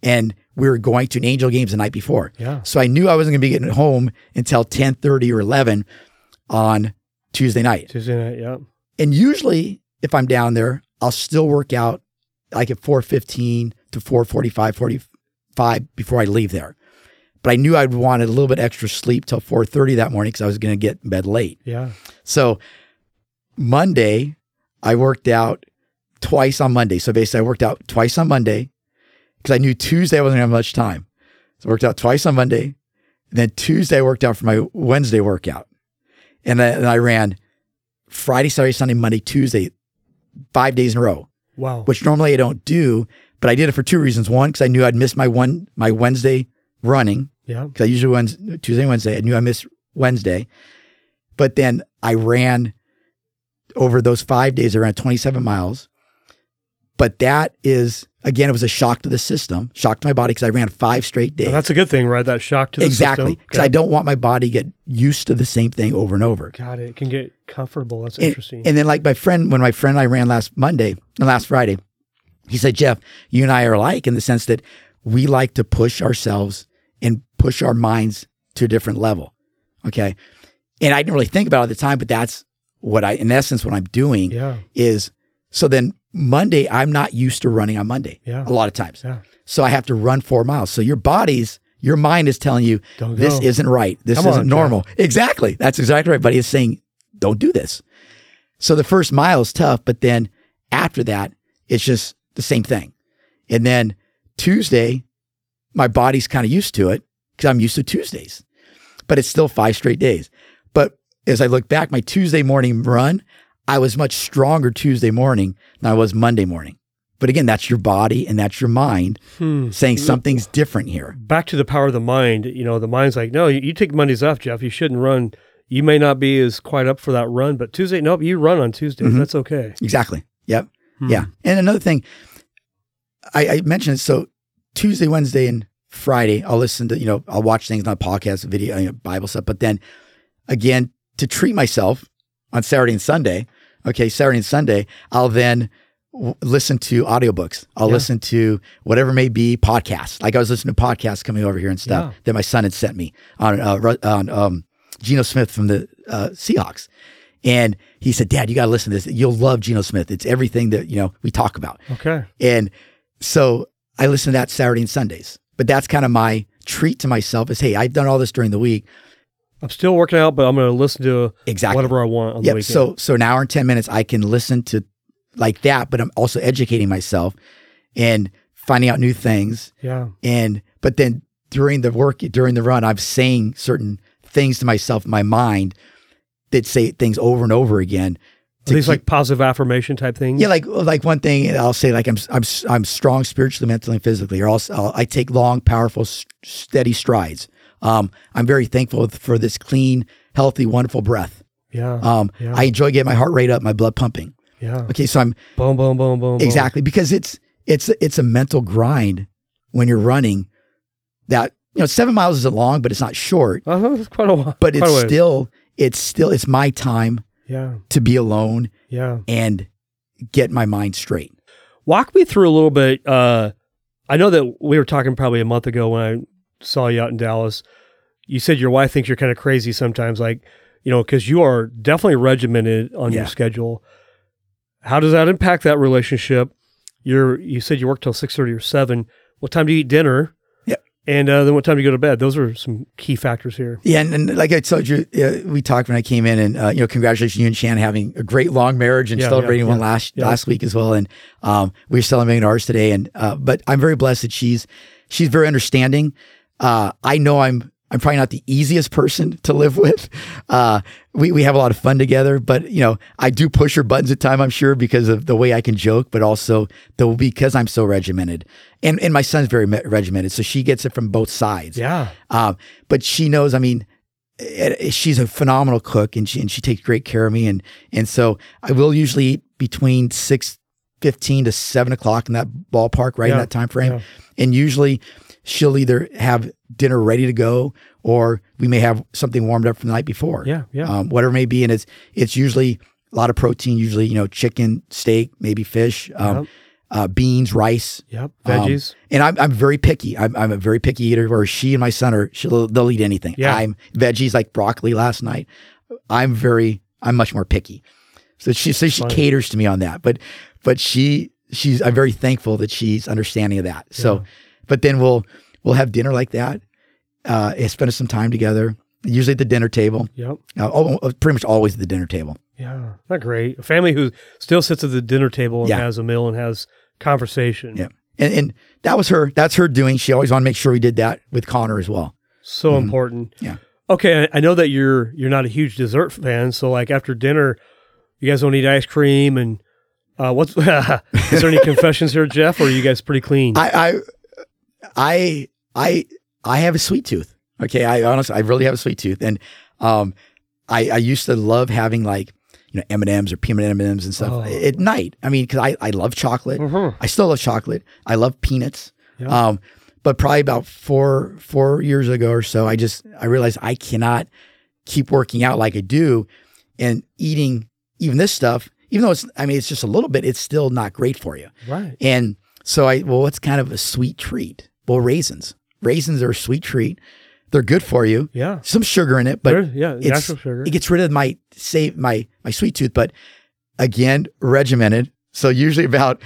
and we were going to an Angel Games the night before. Yeah. So I knew I wasn't going to be getting home until 10:30 or 11 on Tuesday night. Tuesday night. Yeah. And usually if I'm down there, I'll still work out like at 4:15 to 4:45 45 before I leave there. But I knew I'd wanted a little bit extra sleep till 4:30 that morning cuz I was going to get in bed late. Yeah. So Monday, I worked out twice on Monday. So basically, I worked out twice on Monday because I knew Tuesday I wasn't going to have much time. So I worked out twice on Monday. And then Tuesday, I worked out for my Wednesday workout. And then I ran Friday, Saturday, Sunday, Monday, Tuesday five days in a row, Wow. which normally I don't do. But I did it for two reasons. One, because I knew I'd miss my one my Wednesday running yeah. because I usually Wednesday, Tuesday, and Wednesday. I knew I missed Wednesday, but then I ran over those five days. I ran 27 miles, but that is again, it was a shock to the system, shock to my body because I ran five straight days. Well, that's a good thing, right? That shock to the exactly system. because I don't want my body to get used to the same thing over and over. Got it. It can get comfortable. That's And- interesting. And then, like my friend, when my friend and I ran last Monday and last Friday, he said, Jeff, you and I are alike in the sense that we like to push ourselves and push our minds to a different level. Okay. And I didn't really think about it at the time, but that's what I, in essence, what I'm doing yeah. is so then Monday, I'm not used to running on Monday Yeah. a lot of times. Yeah. So I have to run four miles. So your body's, your mind is telling you, Don't this isn't right. This Come isn't Jeff. normal. Exactly. That's exactly right. But it's saying, don't do this. So the first mile is tough, but then after that, it's just the same thing. And then Tuesday, my body's kind of used to it because I'm used to Tuesdays, but it's still five straight days. But as I look back, my Tuesday morning run, I was much stronger Tuesday morning than I was Monday morning. But again, that's your body and that's your mind Hmm. saying something's different here. Back to the power of the mind. You know, the mind's like, no, you, you take Mondays off, Jeff. You shouldn't run. You may not be as quite up for that run, but Tuesday, nope, you run on Tuesdays. Mhm. That's okay. Exactly. Yep. Hmm. Yeah. And another thing, I, I mentioned so Tuesday, Wednesday, and Friday, I'll listen to, you know, I'll watch things on podcasts, video, you know, Bible stuff. But then again, to treat myself on Saturday and Sunday, okay, Saturday and Sunday, I'll then w- listen to audiobooks. I'll Yeah. listen to whatever may be podcasts. Like I was listening to podcasts coming over here and stuff Yeah. that my son had sent me on, uh, on um, Geno Smith from the uh, Seahawks. And he said, Dad, you got to listen to this. You'll love Geno Smith. It's everything that, you know, we talk about. Okay. And so I listen to that Saturday and Sundays. But that's kind of my treat to myself is, hey, I've done all this during the week. I'm still working out, but I'm going to listen to Exactly. whatever I want on the Yep. weekend. So so an hour and ten minutes I can listen to like that, but I'm also educating myself and finding out new things. yeah. And but then during the work during the run, I'm saying certain things to myself my mind that say things over and over again. These keep- like positive affirmation type things? Yeah, like like one thing I'll say like I'm I'm I'm strong spiritually, mentally, and physically. Or else I'll, I take long, powerful, s- steady strides. Um, I'm very thankful for this clean, healthy, wonderful breath. Yeah. Um, Yeah. I enjoy getting my heart rate up, my blood pumping. yeah. Okay, so I'm Boom, boom, boom, boom. boom. exactly because it's it's it's a mental grind when you're running. That you know, seven miles isn't long, but it's not short. Uh-huh, it's quite a while. But it's still it's still it's my time Yeah. to be alone Yeah. and get my mind straight. Walk me through a little bit. Uh, I know that we were talking probably a month ago when I saw you out in Dallas. You said your wife thinks you're kind of crazy sometimes, like, you know, because you are definitely regimented on your schedule. How does that impact that relationship? You're, you said you work till 6.30 or 7. What time do you eat dinner? And uh, then what time do you go to bed? Those are some key factors here. Yeah, and, and like I told you, uh, we talked when I came in, and uh, you know, congratulations you and Shan having a great long marriage and Yeah, celebrating yeah, one yeah, last last week as well. And um, we're celebrating ours today. And uh, but I'm very blessed that she's she's very understanding. Uh, I know I'm I'm probably not the easiest person (laughs) to live with. Uh, we we have a lot of fun together, but you know, I do push her buttons at time. I'm sure because of the way I can joke, but also the because I'm so regimented, and and my son's very regimented, so she gets it from both sides. Yeah. Um, but she knows, I mean, eh, eh, she's a phenomenal cook and she, and she takes great care of me. And, and so I will usually eat between six fifteen to seven o'clock in that ballpark, right Yeah, in that time frame. yeah. And usually she'll either have dinner ready to go or we may have something warmed up from the night before. Yeah. Yeah. Um, whatever it may be. And it's, it's usually a lot of protein, usually, you know, chicken, steak, maybe fish, um, Yep. uh, beans, rice, yep. um, Veggies. and I'm, I'm very picky. I'm, I'm a very picky eater. Where she and my son are, she'll, they'll eat anything. Yeah. I'm veggies like broccoli last night. I'm very, I'm much more picky. So she, so she Funny. caters to me on that. But, but she, she's, I'm very thankful that she's understanding of that. So, Yeah. But then we'll, we'll have dinner like that. Uh, and spend some time together. Usually at the dinner table. yep. Uh, al- pretty much always at the dinner table. Yeah, not great. A family who still sits at the dinner table and Yeah. has a meal and has conversation. Yeah. And, and that was her. That's her doing. She always wanted to make sure we did that with Connor as well. So Mhm. important. Yeah. Okay, I I know that you're you're not a huge dessert fan, so like after dinner, you guys don't eat ice cream and Uh, what's (laughs) is there any (laughs) confessions here, Jeff, or are you guys pretty clean? I, I, I, I, I have a sweet tooth. Okay, I honestly, I really have a sweet tooth, and um, I, I used to love having like you know M and M's or peanut M and M's and stuff Oh. at night. I mean, because I, I love chocolate. Mhm. I still love chocolate. I love peanuts. Yeah. Um, but probably about four four years ago or so, I just I realized I cannot keep working out like I do, and eating even this stuff. Even though it's, I mean, it's just a little bit. It's still not great for you. Right. And so I, well, what's kind of a sweet treat? Well, raisins. Raisins are a sweet treat. They're good for you. Yeah. Some sugar in it, but There- yeah, natural sugar. it gets rid of my save my my sweet tooth. But again, regimented. So usually about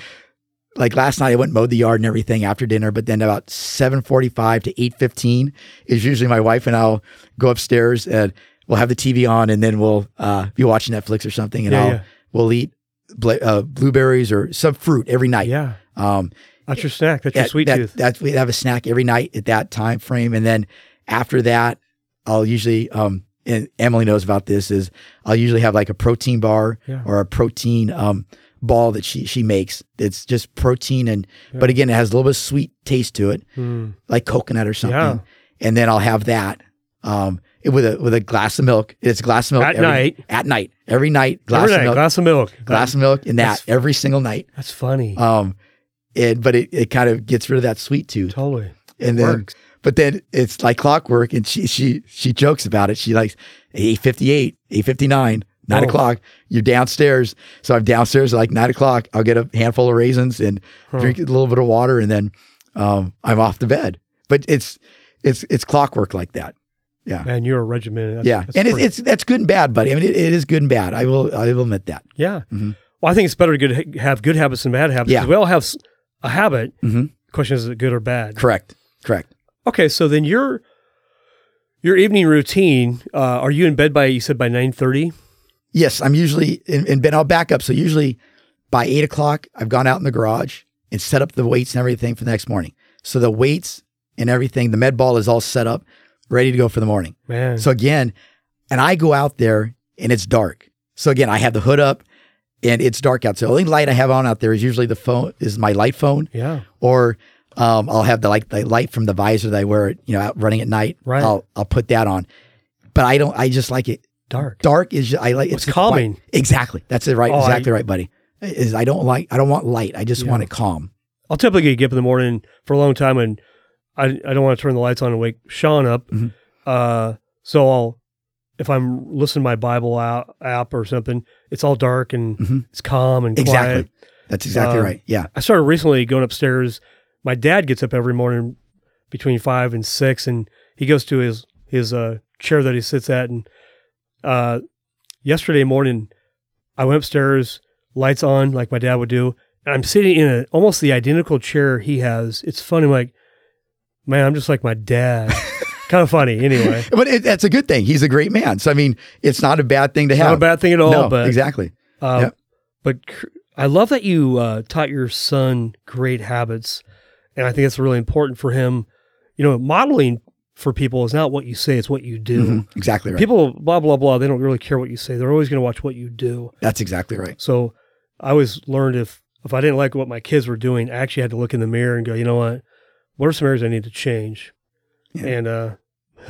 like last night, I went and mowed the yard and everything after dinner. But then about seven forty five to eight fifteen is usually my wife and I'll go upstairs and we'll have the TV on, and then we'll uh, be watching Netflix or something, and Yeah, I'll yeah. we'll eat bla- uh, blueberries or some fruit every night. yeah. Um, That's your snack. That's your sweet that- tooth. That's we have a snack every night at that time frame, and then after that, I'll usually um and Emily knows about this is I'll usually have like a protein bar Yeah. or a protein um ball that she she makes. It's just protein and but again it has a little bit of sweet taste to it, Hmm. like coconut or something. Yeah. And then I'll have that um with a with a glass of milk. It's a glass of milk At every- night? At night, every night, glass Every of night, milk, glass of milk. glass of milk, and that That's- every single night. That's funny. Um, and but it, it kind of gets rid of that sweet tooth totally. and It then works. but then it's like clockwork and she she she jokes about it she likes 858 859 9 Oh. o'clock you're downstairs so i'm downstairs at like 9 o'clock i'll get a handful of raisins and Huh. drink a little bit of water and then um, i'm off to bed but it's it's it's clockwork like that yeah Man, you're a regimented. That's, yeah that's and it, pretty- it's that's good and bad buddy i mean it, it is good and bad i will i will admit that yeah. Mhm. Well, I think it's better to good, have good habits than bad habits. Yeah. We all have a habit. Mhm. Question is, is it good or bad? correct correct Okay, so then your your evening routine. Uh, are you in bed by you said by nine thirty? Yes, I'm usually in, in bed. I'll back up. So usually by eight o'clock, I've gone out in the garage and set up the weights and everything for the next morning. So the weights and everything, the med ball is all set up, ready to go for the morning. Man, So again, and I go out there and it's dark. So again, I have the hood up and it's dark out. So the only light I have on out there is usually the phone is my light phone, yeah, or um, I'll have the like the light from the visor that I wear, you know, out running at night. Right. I'll I'll put that on. But I don't. I just like it dark. dark is ju- I like It's just calming. quiet. Exactly. That's it. Right. Oh, I- exactly right, buddy. Is I don't like I don't want light. I just Yeah. want it calm. I'll typically get up in the morning for a long time, and I I don't want to turn the lights on and wake Sean up. Mhm. Uh, so I'll if I'm listening to my Bible app, or something, it's all dark and Mhm. it's calm and Exactly. quiet. That's exactly Uh, right. Yeah. I started recently going upstairs. My dad gets up every morning between five and six, and he goes to his his uh, chair that he sits at. And uh, yesterday morning, I went upstairs, lights on like my dad would do, and I'm sitting in a almost the identical chair he has. It's funny, I'm like, man, I'm just like my dad. (laughs) kind of funny, anyway. (laughs) But it, that's a good thing. He's a great man. So I mean, it's not a bad thing to have. Not a bad thing at all, no, but exactly. Um, Yeah. But cr- I love that you uh, taught your son great habits, and I think it's really important for him. You know, modeling for people is not what you say; it's what you do. Mhm. Exactly right. People, blah blah blah. They don't really care what you say; they're always going to watch what you do. that's exactly right. So, I always learned if if I didn't like what my kids were doing, I actually had to look in the mirror and go, you know what? What are some areas I need to change? Yeah. And uh,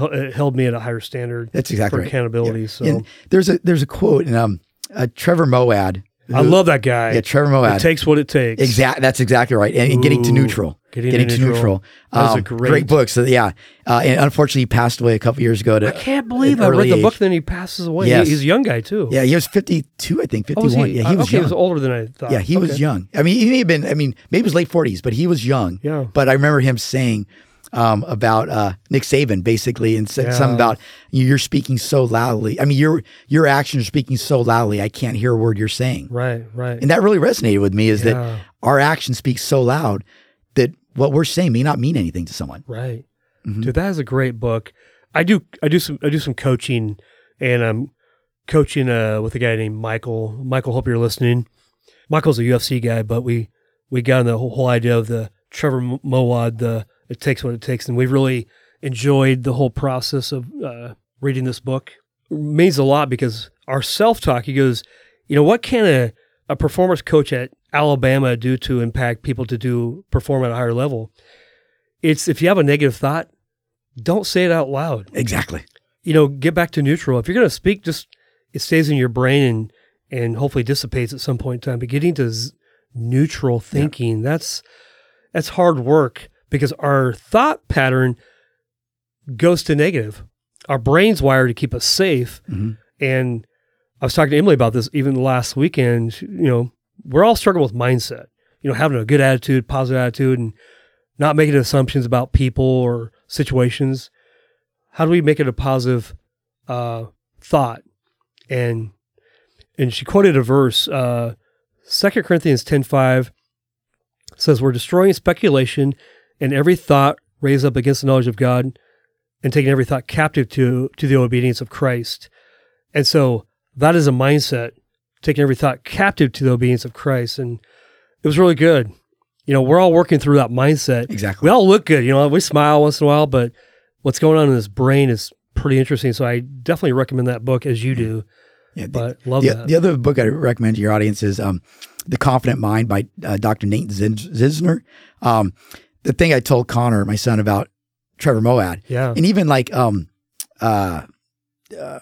it held me at a higher standard That's exactly for right. accountability. So And there's a there's a quote in um uh, Trevor Moawad. I love that guy. yeah Trevor it Moawad. takes what it takes. Exactly. That's exactly right. And, and getting to neutral. Getting, Getting to neutral. A Um, great- book. So yeah. Uh, and unfortunately, he passed away a couple years ago. To, I can't believe I read the book. Then he passes away. Yes. He- he's a young guy too. Yeah, he was 52, I think, Oh, 51. was he? Yeah, he Uh, was okay, young. He was older than I thought. yeah, he was young. I mean, he may have been, I mean, maybe it was late 40s, but he was young. Yeah. But I remember him saying um, about uh, Nick Saban, basically, and said Yeah. something about you're speaking so loudly. I mean, your your actions are speaking so loudly, I can't hear a word you're saying. Right. Right. And that really resonated with me is Yeah. that our actions speak so loud that what we're saying may not mean anything to someone. Right. Mhm. Dude, that is a great book. I do I do some I do some coaching and I'm coaching uh with a guy named Michael. Michael, hope you're listening. Michael's a UFC guy, but we we got on the whole, whole idea of the Trevor Mo- Moawad, the it takes what it takes, and we've really enjoyed the whole process of uh, reading this book. It means a lot because our self talk. He goes, you know, what can a a performance coach at Alabama do to impact people to do perform at a higher level? It's if you have a negative thought, don't say it out loud. Exactly. You know, get back to neutral. If you're going to speak, just it stays in your brain and and hopefully dissipates at some point in time. But getting to z- neutral thinking, that's that's hard work because our thought pattern goes to negative. Our brain's wired to keep us safe. Mhm. And I was talking to Emily about this even last weekend. You know, we're all struggling with mindset, you know, having a good attitude, positive attitude, and not making assumptions about people or situations. How do we make it a positive uh, thought? And and she quoted a verse, uh, 2 Corinthians ten five says, We're destroying speculation and every thought raised up against the knowledge of God and taking every thought captive to, to the obedience of Christ. And so that is a mindset, taking every thought captive to the obedience of Christ. And it was really good. You know, we're all working through that mindset. Exactly. We all look good. You know, we smile once in a while, but what's going on in this brain is pretty interesting. So I definitely recommend that book as you do. Yeah, the- But love the, that. the other book I recommend to your audience is um, The Confident Mind by uh, Dr. Nate Zinsser. Um, the thing I told Connor, my son, about Trevor Moawad, yeah. and even like um, uh, uh,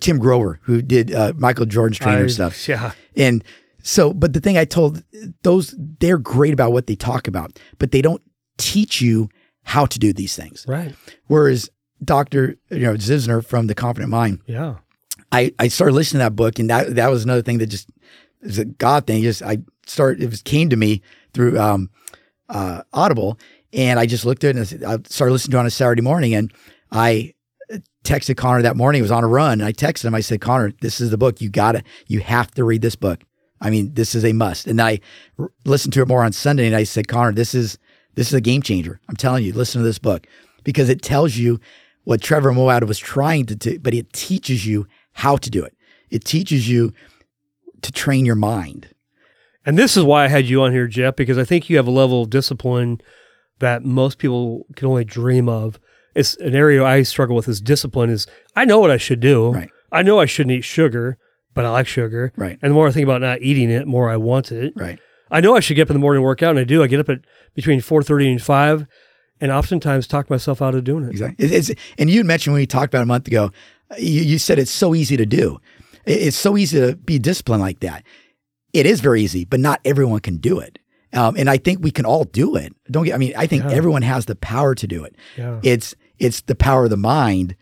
Tim Grover, who did uh, Michael Jordan's trainer I- stuff. (laughs) Yeah. And so, but the thing I told those, they're great about what they talk about, but they don't teach you how to do these things. Right. Whereas Dr. You know, Zinsser from The Confident Mind, Yeah. I, I started listening to that book, and that that was another thing that just was a God thing. Just I started it was came to me through um, uh, Audible, and I just looked at it and I started listening to it on a Saturday morning, and I texted Connor that morning. He was on a run, and I texted him. I said, Connor, this is the book. You gotta, you have to read this book. I mean, this is a must. And I r- listened to it more on Sunday, and I said, Connor, this is this is a game changer. I'm telling you, listen to this book because it tells you what Trevor Moawad was trying to do, but it teaches you how to do it. It teaches you to train your mind. And this is why I had you on here, Jeff, because I think you have a level of discipline that most people can only dream of. It's an area I struggle with is discipline is I know what I should do. Right. I know I shouldn't eat sugar, but I like sugar. Right. And the more I think about not eating it, the more I want it. Right. I know I should get up in the morning and work out, and I do. I get up at between four thirty and five, and oftentimes talk myself out of doing it. Exactly. It- It's, and you mentioned when we talked about a month ago, you, you said it's so easy to do. It's so easy to be disciplined like that. It is very easy, but not everyone can do it. Um, and I think we can all do it. Don't get. I mean, I think Yeah. everyone has the power to do it. Yeah. It's it's the power of the mind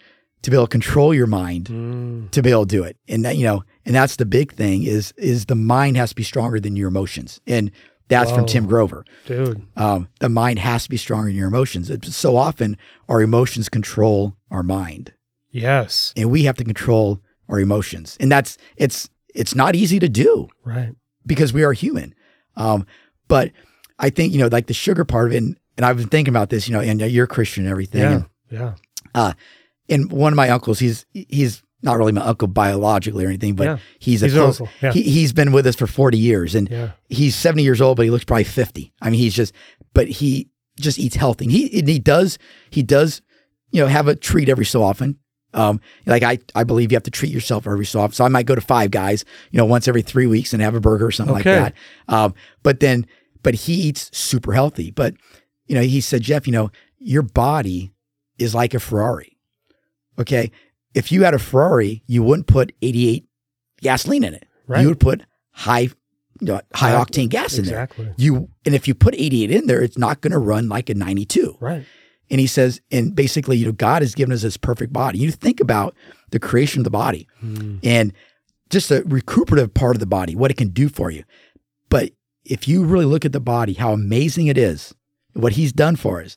to be able to control your mind Mm, to be able to do it. And that, you know, and that's the big thing is is the mind has to be stronger than your emotions. And that's from Tim Grover. dude. Um, the mind has to be stronger than your emotions. It's, so often our emotions control our mind, Yes. and we have to control our emotions. And that's it's it's not easy to do Right. Because we are human. Um, but I think you know, like the sugar part of it, and, and I've been thinking about this. You know, and you're Christian and everything. Yeah. And, Yeah. and one of my uncles, he's he's not really my uncle biologically or anything, but Yeah. he's a He's close. uncle, yeah. He, he's been with us for forty years, and Yeah. he's 70 years old, but he looks probably 50. I mean, he's just, but he just eats healthy. And he, and he does, he does, you know, have a treat every so often. Um, like I, I believe you have to treat yourself every so often. So I might go to Five Guys, you know, once every three weeks and have a burger or something Okay. like that. Um, but then, but he eats super healthy. But, you know, he said, Jeff, you know, your body is like a Ferrari. Okay. If you had a Ferrari, you wouldn't put 88 gasoline in it. Right. You would put high, you know, high High- octane gas in there. Exactly. You and if you put 88 in there, it's not going to run like a 92. Right. And he says, and basically, you know, God has given us this perfect body. You think about the creation of the body Mm. and just the recuperative part of the body, what it can do for you. But if you really look at the body, how amazing it is, what he's done for us,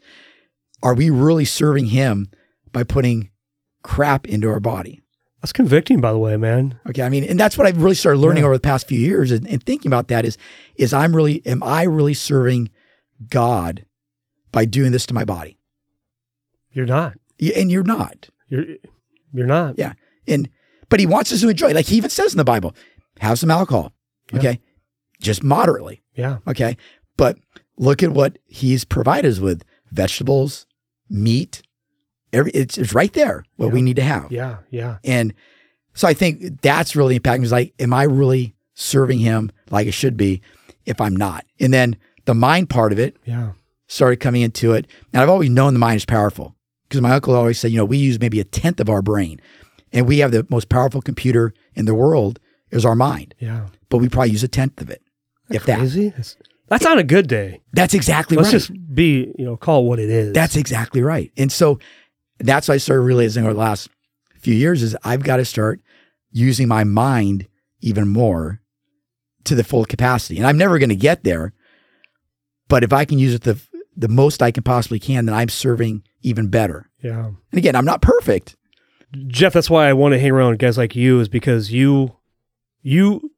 are we really serving him by putting crap into our body? That's convicting, by the way, man. Okay, I mean, and that's what I've really started learning Yeah. over the past few years, and, and thinking about that is, is I'm really, am I really serving God by doing this to my body? You're not. And you're not. You're you're not. Yeah, and but He wants us to enjoy. Like He even says in the Bible, have some alcohol. Yeah. Okay, just moderately. Yeah. Okay, but look at what He's provided us with: vegetables, meat. Every it's, it's right there what Yeah. we need to have. Yeah. Yeah. And so I think that's really impacting. Is like, am I really serving him like it should be if I'm not. And then the mind part of it Yeah. started coming into it. And I've always known the mind is powerful because my uncle always said, you know, we use maybe a tenth of our brain and we have the most powerful computer in the world is our mind, Yeah. but we probably use a tenth of it. if that. Crazy. That's, that's on a good day. That's exactly right. Let's just be, you know, call it what it is. That's exactly right. And so that's what I started realizing over the last few years is I've got to start using my mind even more to the full capacity. And I'm never going to get there. But if I can use it the the most I can possibly can, then I'm serving even better. yeah. And again, I'm not perfect. Jeff, that's why I want to hang around guys like you is because you you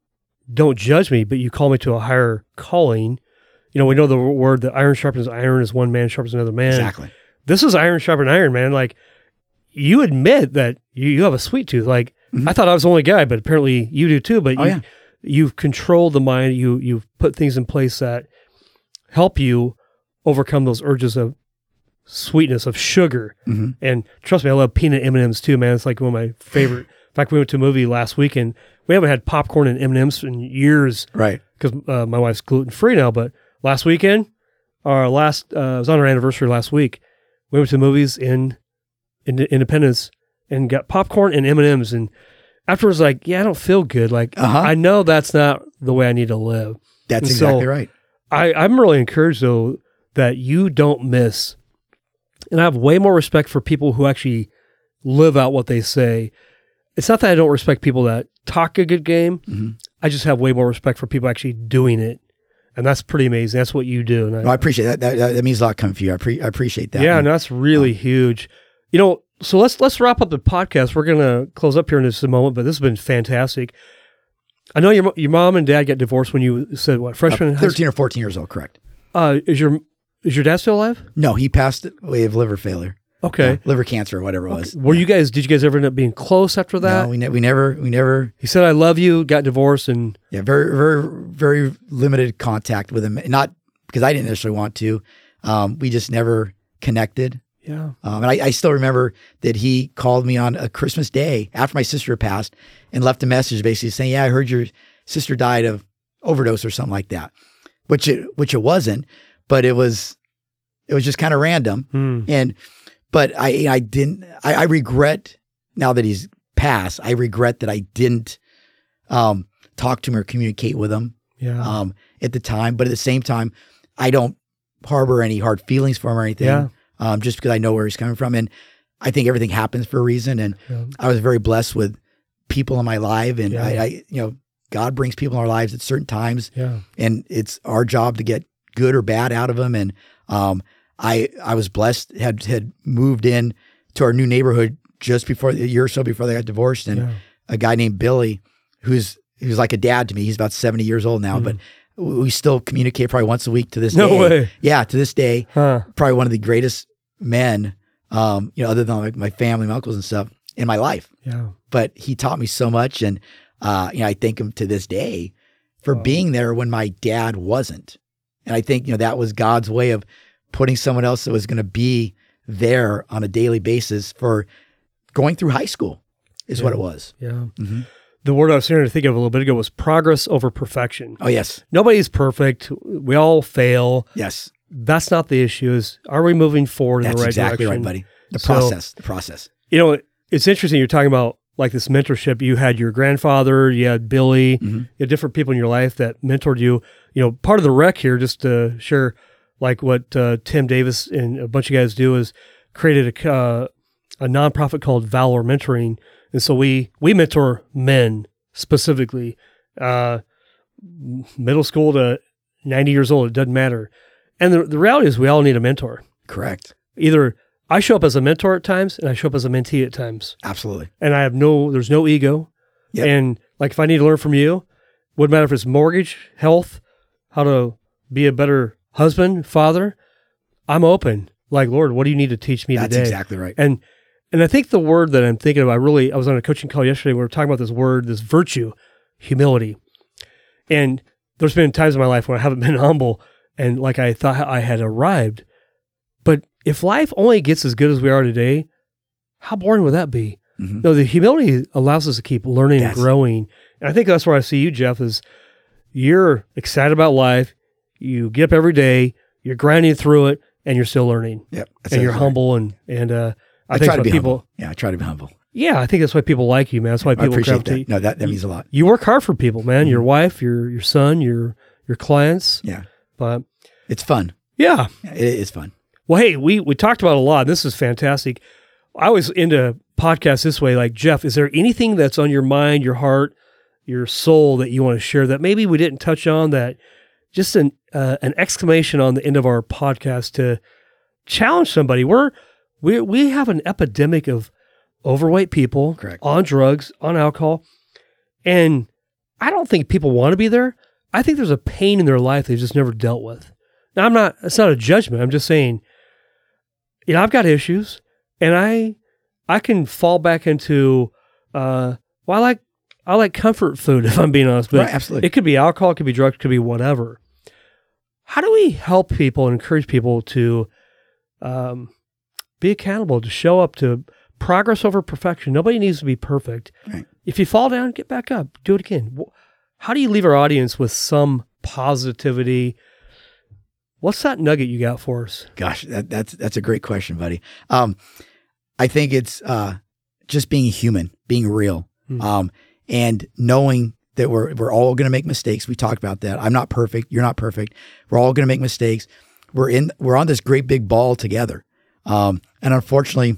don't judge me, but you call me to a higher calling. You know, we know the word that iron sharpens iron is one man sharpens another man. Exactly. This is iron sharpen iron, man. Like you admit that you, you have a sweet tooth. Like Mhm. I thought I was the only guy, but apparently you do too. But Oh, you, yeah. you've controlled the mind. You you've put things in place that help you overcome those urges of sweetness of sugar. Mhm. And trust me, I love peanut M and M's too, man. It's like one of my favorite. (laughs) In fact, we went to a movie last weekend. We haven't had popcorn and M and M's in years Right. because uh, my wife's gluten free now. But last weekend, our last uh, it was on our anniversary last week. We went to the movies in, in Independence and got popcorn and M and M's. And afterwards, like, yeah, I don't feel good. Like, Uh-huh. I know that's not the way I need to live. That's And so- exactly right. I, I'm really encouraged though that you don't miss, and I have way more respect for people who actually live out what they say. It's not that I don't respect people that talk a good game. Mhm. I just have way more respect for people actually doing it, and that's pretty amazing. That's what you do. And I, No, I appreciate that. That, that. that means a lot coming from you. I, pre- I appreciate that. yeah, And and that's really huge. You know, so let's let's wrap up the podcast. We're gonna close up here in just a moment, but this has been fantastic. I know your your mom and dad got divorced when you said what freshman uh, 13 or 14 years old, correct. Uh, is your is your dad still alive? No, he passed away of liver failure. Okay. Yeah, liver cancer or whatever it was. Were you guys? Did you guys ever end up being close after that? No, we, ne- we never, we never, he said, "I love you." Got divorced, and yeah, very, very, very limited contact with him. Not because I didn't necessarily want to. Um, we just never connected. yeah, Um, and I, I still remember that he called me on a Christmas day after my sister passed and left a message basically saying, "Yeah, I heard your sister died of overdose or something like that," which it which it wasn't, but it was it was just kind of random. Hmm. And but I I didn't I, I regret now that he's passed. I regret that I didn't um, talk to him or communicate with him yeah, um, at the time. But at the same time, I don't harbor any hard feelings for him or anything. Yeah. Um, just because I know where he's coming from, and I think everything happens for a reason. And yeah, I was very blessed with people in my life, and Yeah. I, I, you know, God brings people in our lives at certain times, yeah, and it's our job to get good or bad out of them. And um, I, I was blessed had had moved in to our new neighborhood just before a year or so before they got divorced, and yeah. a guy named Billy, who's who's like a dad to me. He's about seventy years old now, Mhm. but we still communicate probably once a week to this No day. way, Yeah, to this day, huh? probably one of the greatest men, um, you know, other than like my family, my uncles and stuff in my life. Yeah, But he taught me so much, and uh, you know, I thank him to this day for Wow. being there when my dad wasn't. And I think you know that was God's way of putting someone else that was going to be there on a daily basis for going through high school, is what it was. yeah. Mhm. The word I was starting to think of a little bit ago was progress over perfection. Oh yes, Nobody's perfect. We all fail. yes, That's not the issue. Is are we moving forward in that's the right exactly direction? Exactly right, buddy. The So- process, the process. You know, it's interesting. You're talking about like this mentorship. You had your grandfather, you had Billy, Mhm. you had different people in your life that mentored you. You know, part of the wreck here, just to share, like what uh, Tim Davis and a bunch of guys do, is created a uh, a nonprofit called Valor Mentoring, and so we we mentor men specifically, uh, middle school to ninety years old. It doesn't matter. And the, the reality is, we all need a mentor. Correct. Either I show up as a mentor at times, and I show up as a mentee at times Absolutely. and I have no, there's no ego. Yep. And like if I need to learn from you, wouldn't matter if it's mortgage, health, how to be a better husband, father, I'm open. Like, Lord, what do you need to teach me today? That's today? exactly right. And and I think the word that I'm thinking of, I really I was on a coaching call yesterday. We were talking about this word, this virtue, humility. And there's been times in my life where I haven't (laughs) been humble and like I thought I had arrived. If life only gets as good as we are today, how boring would that be? Mhm. No, the humility allows us to keep learning Yes. and growing And I think that's where I see you, Jeff, is you're excited about life. You get up every day, you're grinding through it, and you're still learning. Yep. And you're right. humble and and uh, I, I think try to be people. humble. Yeah, I try to be humble. Yeah, I think that's why people like you, man. That's why I people appreciate gravitate. that. No, that, that means a lot. You work hard for people, man. Your Mhm. wife, your your son, your your clients. Yeah. But It's fun. yeah, Yeah, It is fun. Well, hey, we we talked about a lot. This is fantastic. I was into podcasts this way. Like Jeff, is there anything that's on your mind, your heart, your soul that you want to share that maybe we didn't touch on? That just an uh, an exclamation on the end of our podcast to challenge somebody. We're we we have an epidemic of overweight people Correct. on drugs, on alcohol, and I don't think people want to be there. I think there's a pain in their life they've just never dealt with. Now, I'm not. It's not a judgment. I'm just saying. You know, I've got issues, and I I can fall back into. Uh, well, I like I like comfort food (laughs) if I'm being honest, but right, absolutely. it could be alcohol, it could be drugs, it could be whatever. How do we help people and encourage people to um, be accountable, to show up, to progress over perfection? Nobody needs to be perfect. Right. If you fall down, get back up, do it again. How do you leave our audience with some positivity? What's that nugget you got for us? Gosh, that, that's that's a great question, buddy. Um, I think it's uh, just being human, being real, Hmm. um, and knowing that we're we're all going to make mistakes. We talked about that. I'm not perfect. You're not perfect. We're all going to make mistakes. We're in. We're on this great big ball together. Um, and unfortunately,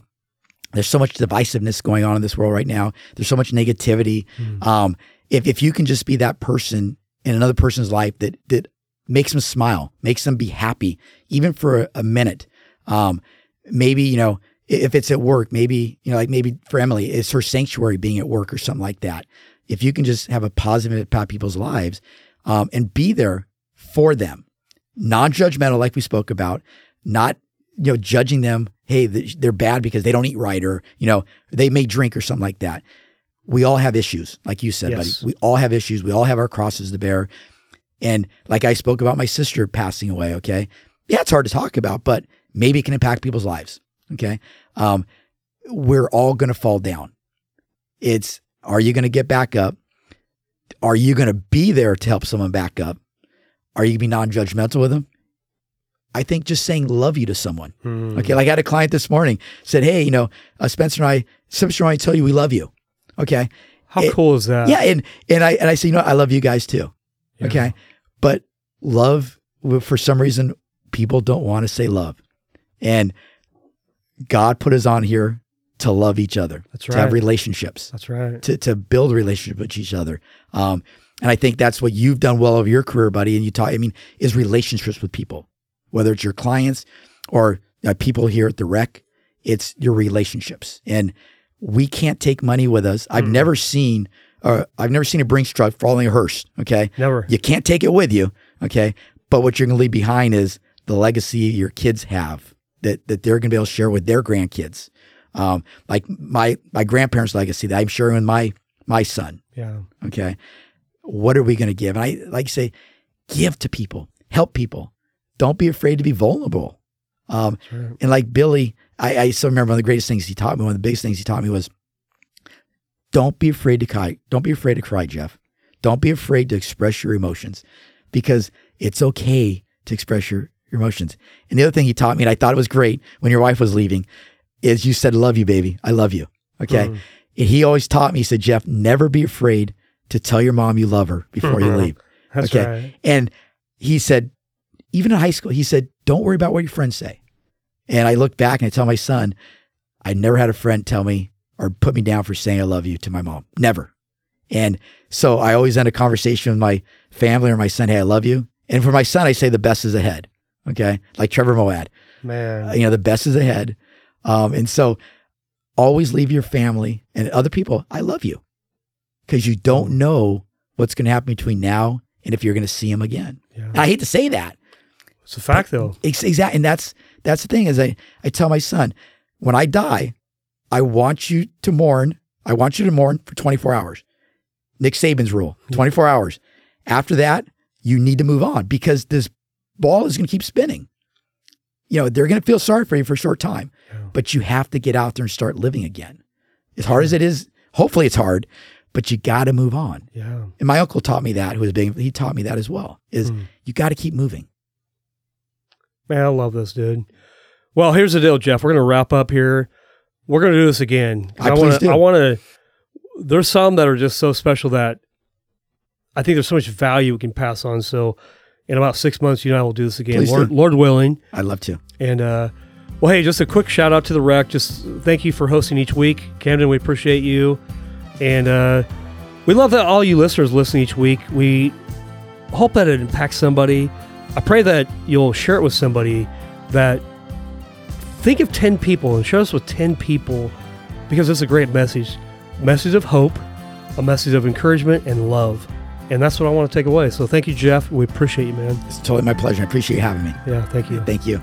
there's so much divisiveness going on in this world right now. There's so much negativity. Hmm. Um, if if you can just be that person in another person's life that that makes them smile, makes them be happy, even for a, a minute. Um, maybe you know if it's at work, maybe you know like maybe for Emily, it's her sanctuary being at work or something like that. If you can just have a positive impact on people's lives um, and be there for them, non-judgmental, like we spoke about, not you know judging them. Hey, they're bad because they don't eat right, or you know they may drink or something like that. We all have issues, like you said, Yes. buddy. We all have issues. We all have our crosses to bear. And like I spoke about my sister passing away, okay? Yeah, it's hard to talk about, but maybe it can impact people's lives, okay? Um, we're all going to fall down. It's are you going to get back up? Are you going to be there to help someone back up? Are you going to be non judgmental with them? I think just saying love you to someone. Hmm. Okay. Like I had a client this morning said, Hey, you know, uh, Spencer and I, Spencer and I tell you we love you. Okay. How it- cool is that? yeah. And, and I, and I say, you know. I love you guys too. Yeah. Okay. Love, for some reason, people don't want to say love. And God put us on here to love each other, That's right. to have relationships, That's right. to, to build a relationship with each other. Um, and I think that's what you've done well over your career, buddy. And you talk, I mean, is relationships with people, whether it's your clients or uh, people here at the rec, it's your relationships. And we can't take money with us. I've Mm. never seen, uh, I've never seen a Brinks truck following a hearse. Okay. Never. You can't take it with you. Okay. But what you're going to leave behind is the legacy your kids have that, that they're going to be able to share with their grandkids. Um, like my, my grandparents' legacy that I'm sharing with my, my son. Yeah. Okay. What are we going to give? And I like say, give to people, help people. Don't be afraid to be vulnerable. Um, right. and like Billy, I, I still remember one of the greatest things he taught me. One of the biggest things he taught me was, don't be afraid to cry. Don't be afraid to cry, Jeff. Don't be afraid to express your emotions, because it's okay to express your, your emotions. And the other thing he taught me, and I thought it was great when your wife was leaving, is you said, "Love you, baby. I love you." Okay. Mm. And he always taught me. He said, "Jeff, never be afraid to tell your mom you love her before you leave." That's Okay. right. And he said, even in high school, he said, don't worry about what your friends say. And I look back and I tell my son, I never had a friend tell me or put me down for saying I love you to my mom. Never. And so I always end a conversation with my family or my son, hey, I love you. And for my son, I say the best is ahead. Okay. Like Trevor Moawad, Man. Uh, you know, the best is ahead. Um, and so always leave your family and other people, I love you. Because you don't know what's going to happen between now and if you're going to see them again. yeah. I hate to say that. It's a fact, though. Exactly. And that's that's the thing is I, I tell my son, when I die, I want you to mourn. I want you to mourn for 24 hours. Nick Saban's rule, 24 hours. After that, you need to move on because this ball is going to keep spinning. You know, they're going to feel sorry for you for a short time, Yeah. but you have to get out there and start living again. As hard as it is, hopefully it's hard, but you got to move on. Yeah. And my uncle taught me that, who was big, he taught me that as well, is Mm. you got to keep moving. Man, I love this, dude. Well, here's the deal, Jeff. We're going to wrap up here. We're going to do this again. I I want to. I want to. There's some that are just so special that I think there's so much value we can pass on. So, in about six months, you and I will do this again, Please Lord, do. Lord willing. I'd love to. And uh, well, hey, just a quick shout out to the rec. Just thank you for hosting each week, Camden. We appreciate you, and uh, we love that all you listeners listen each week. We hope that it impacts somebody. I pray that you'll share it with somebody. That think of ten people and share us with ten people because it's a great message, message of hope, a message of encouragement and love. And that's what I want to take away. So thank you, Jeff. We appreciate you, man. It's totally my pleasure. I appreciate you having me. Yeah, thank you. Thank you.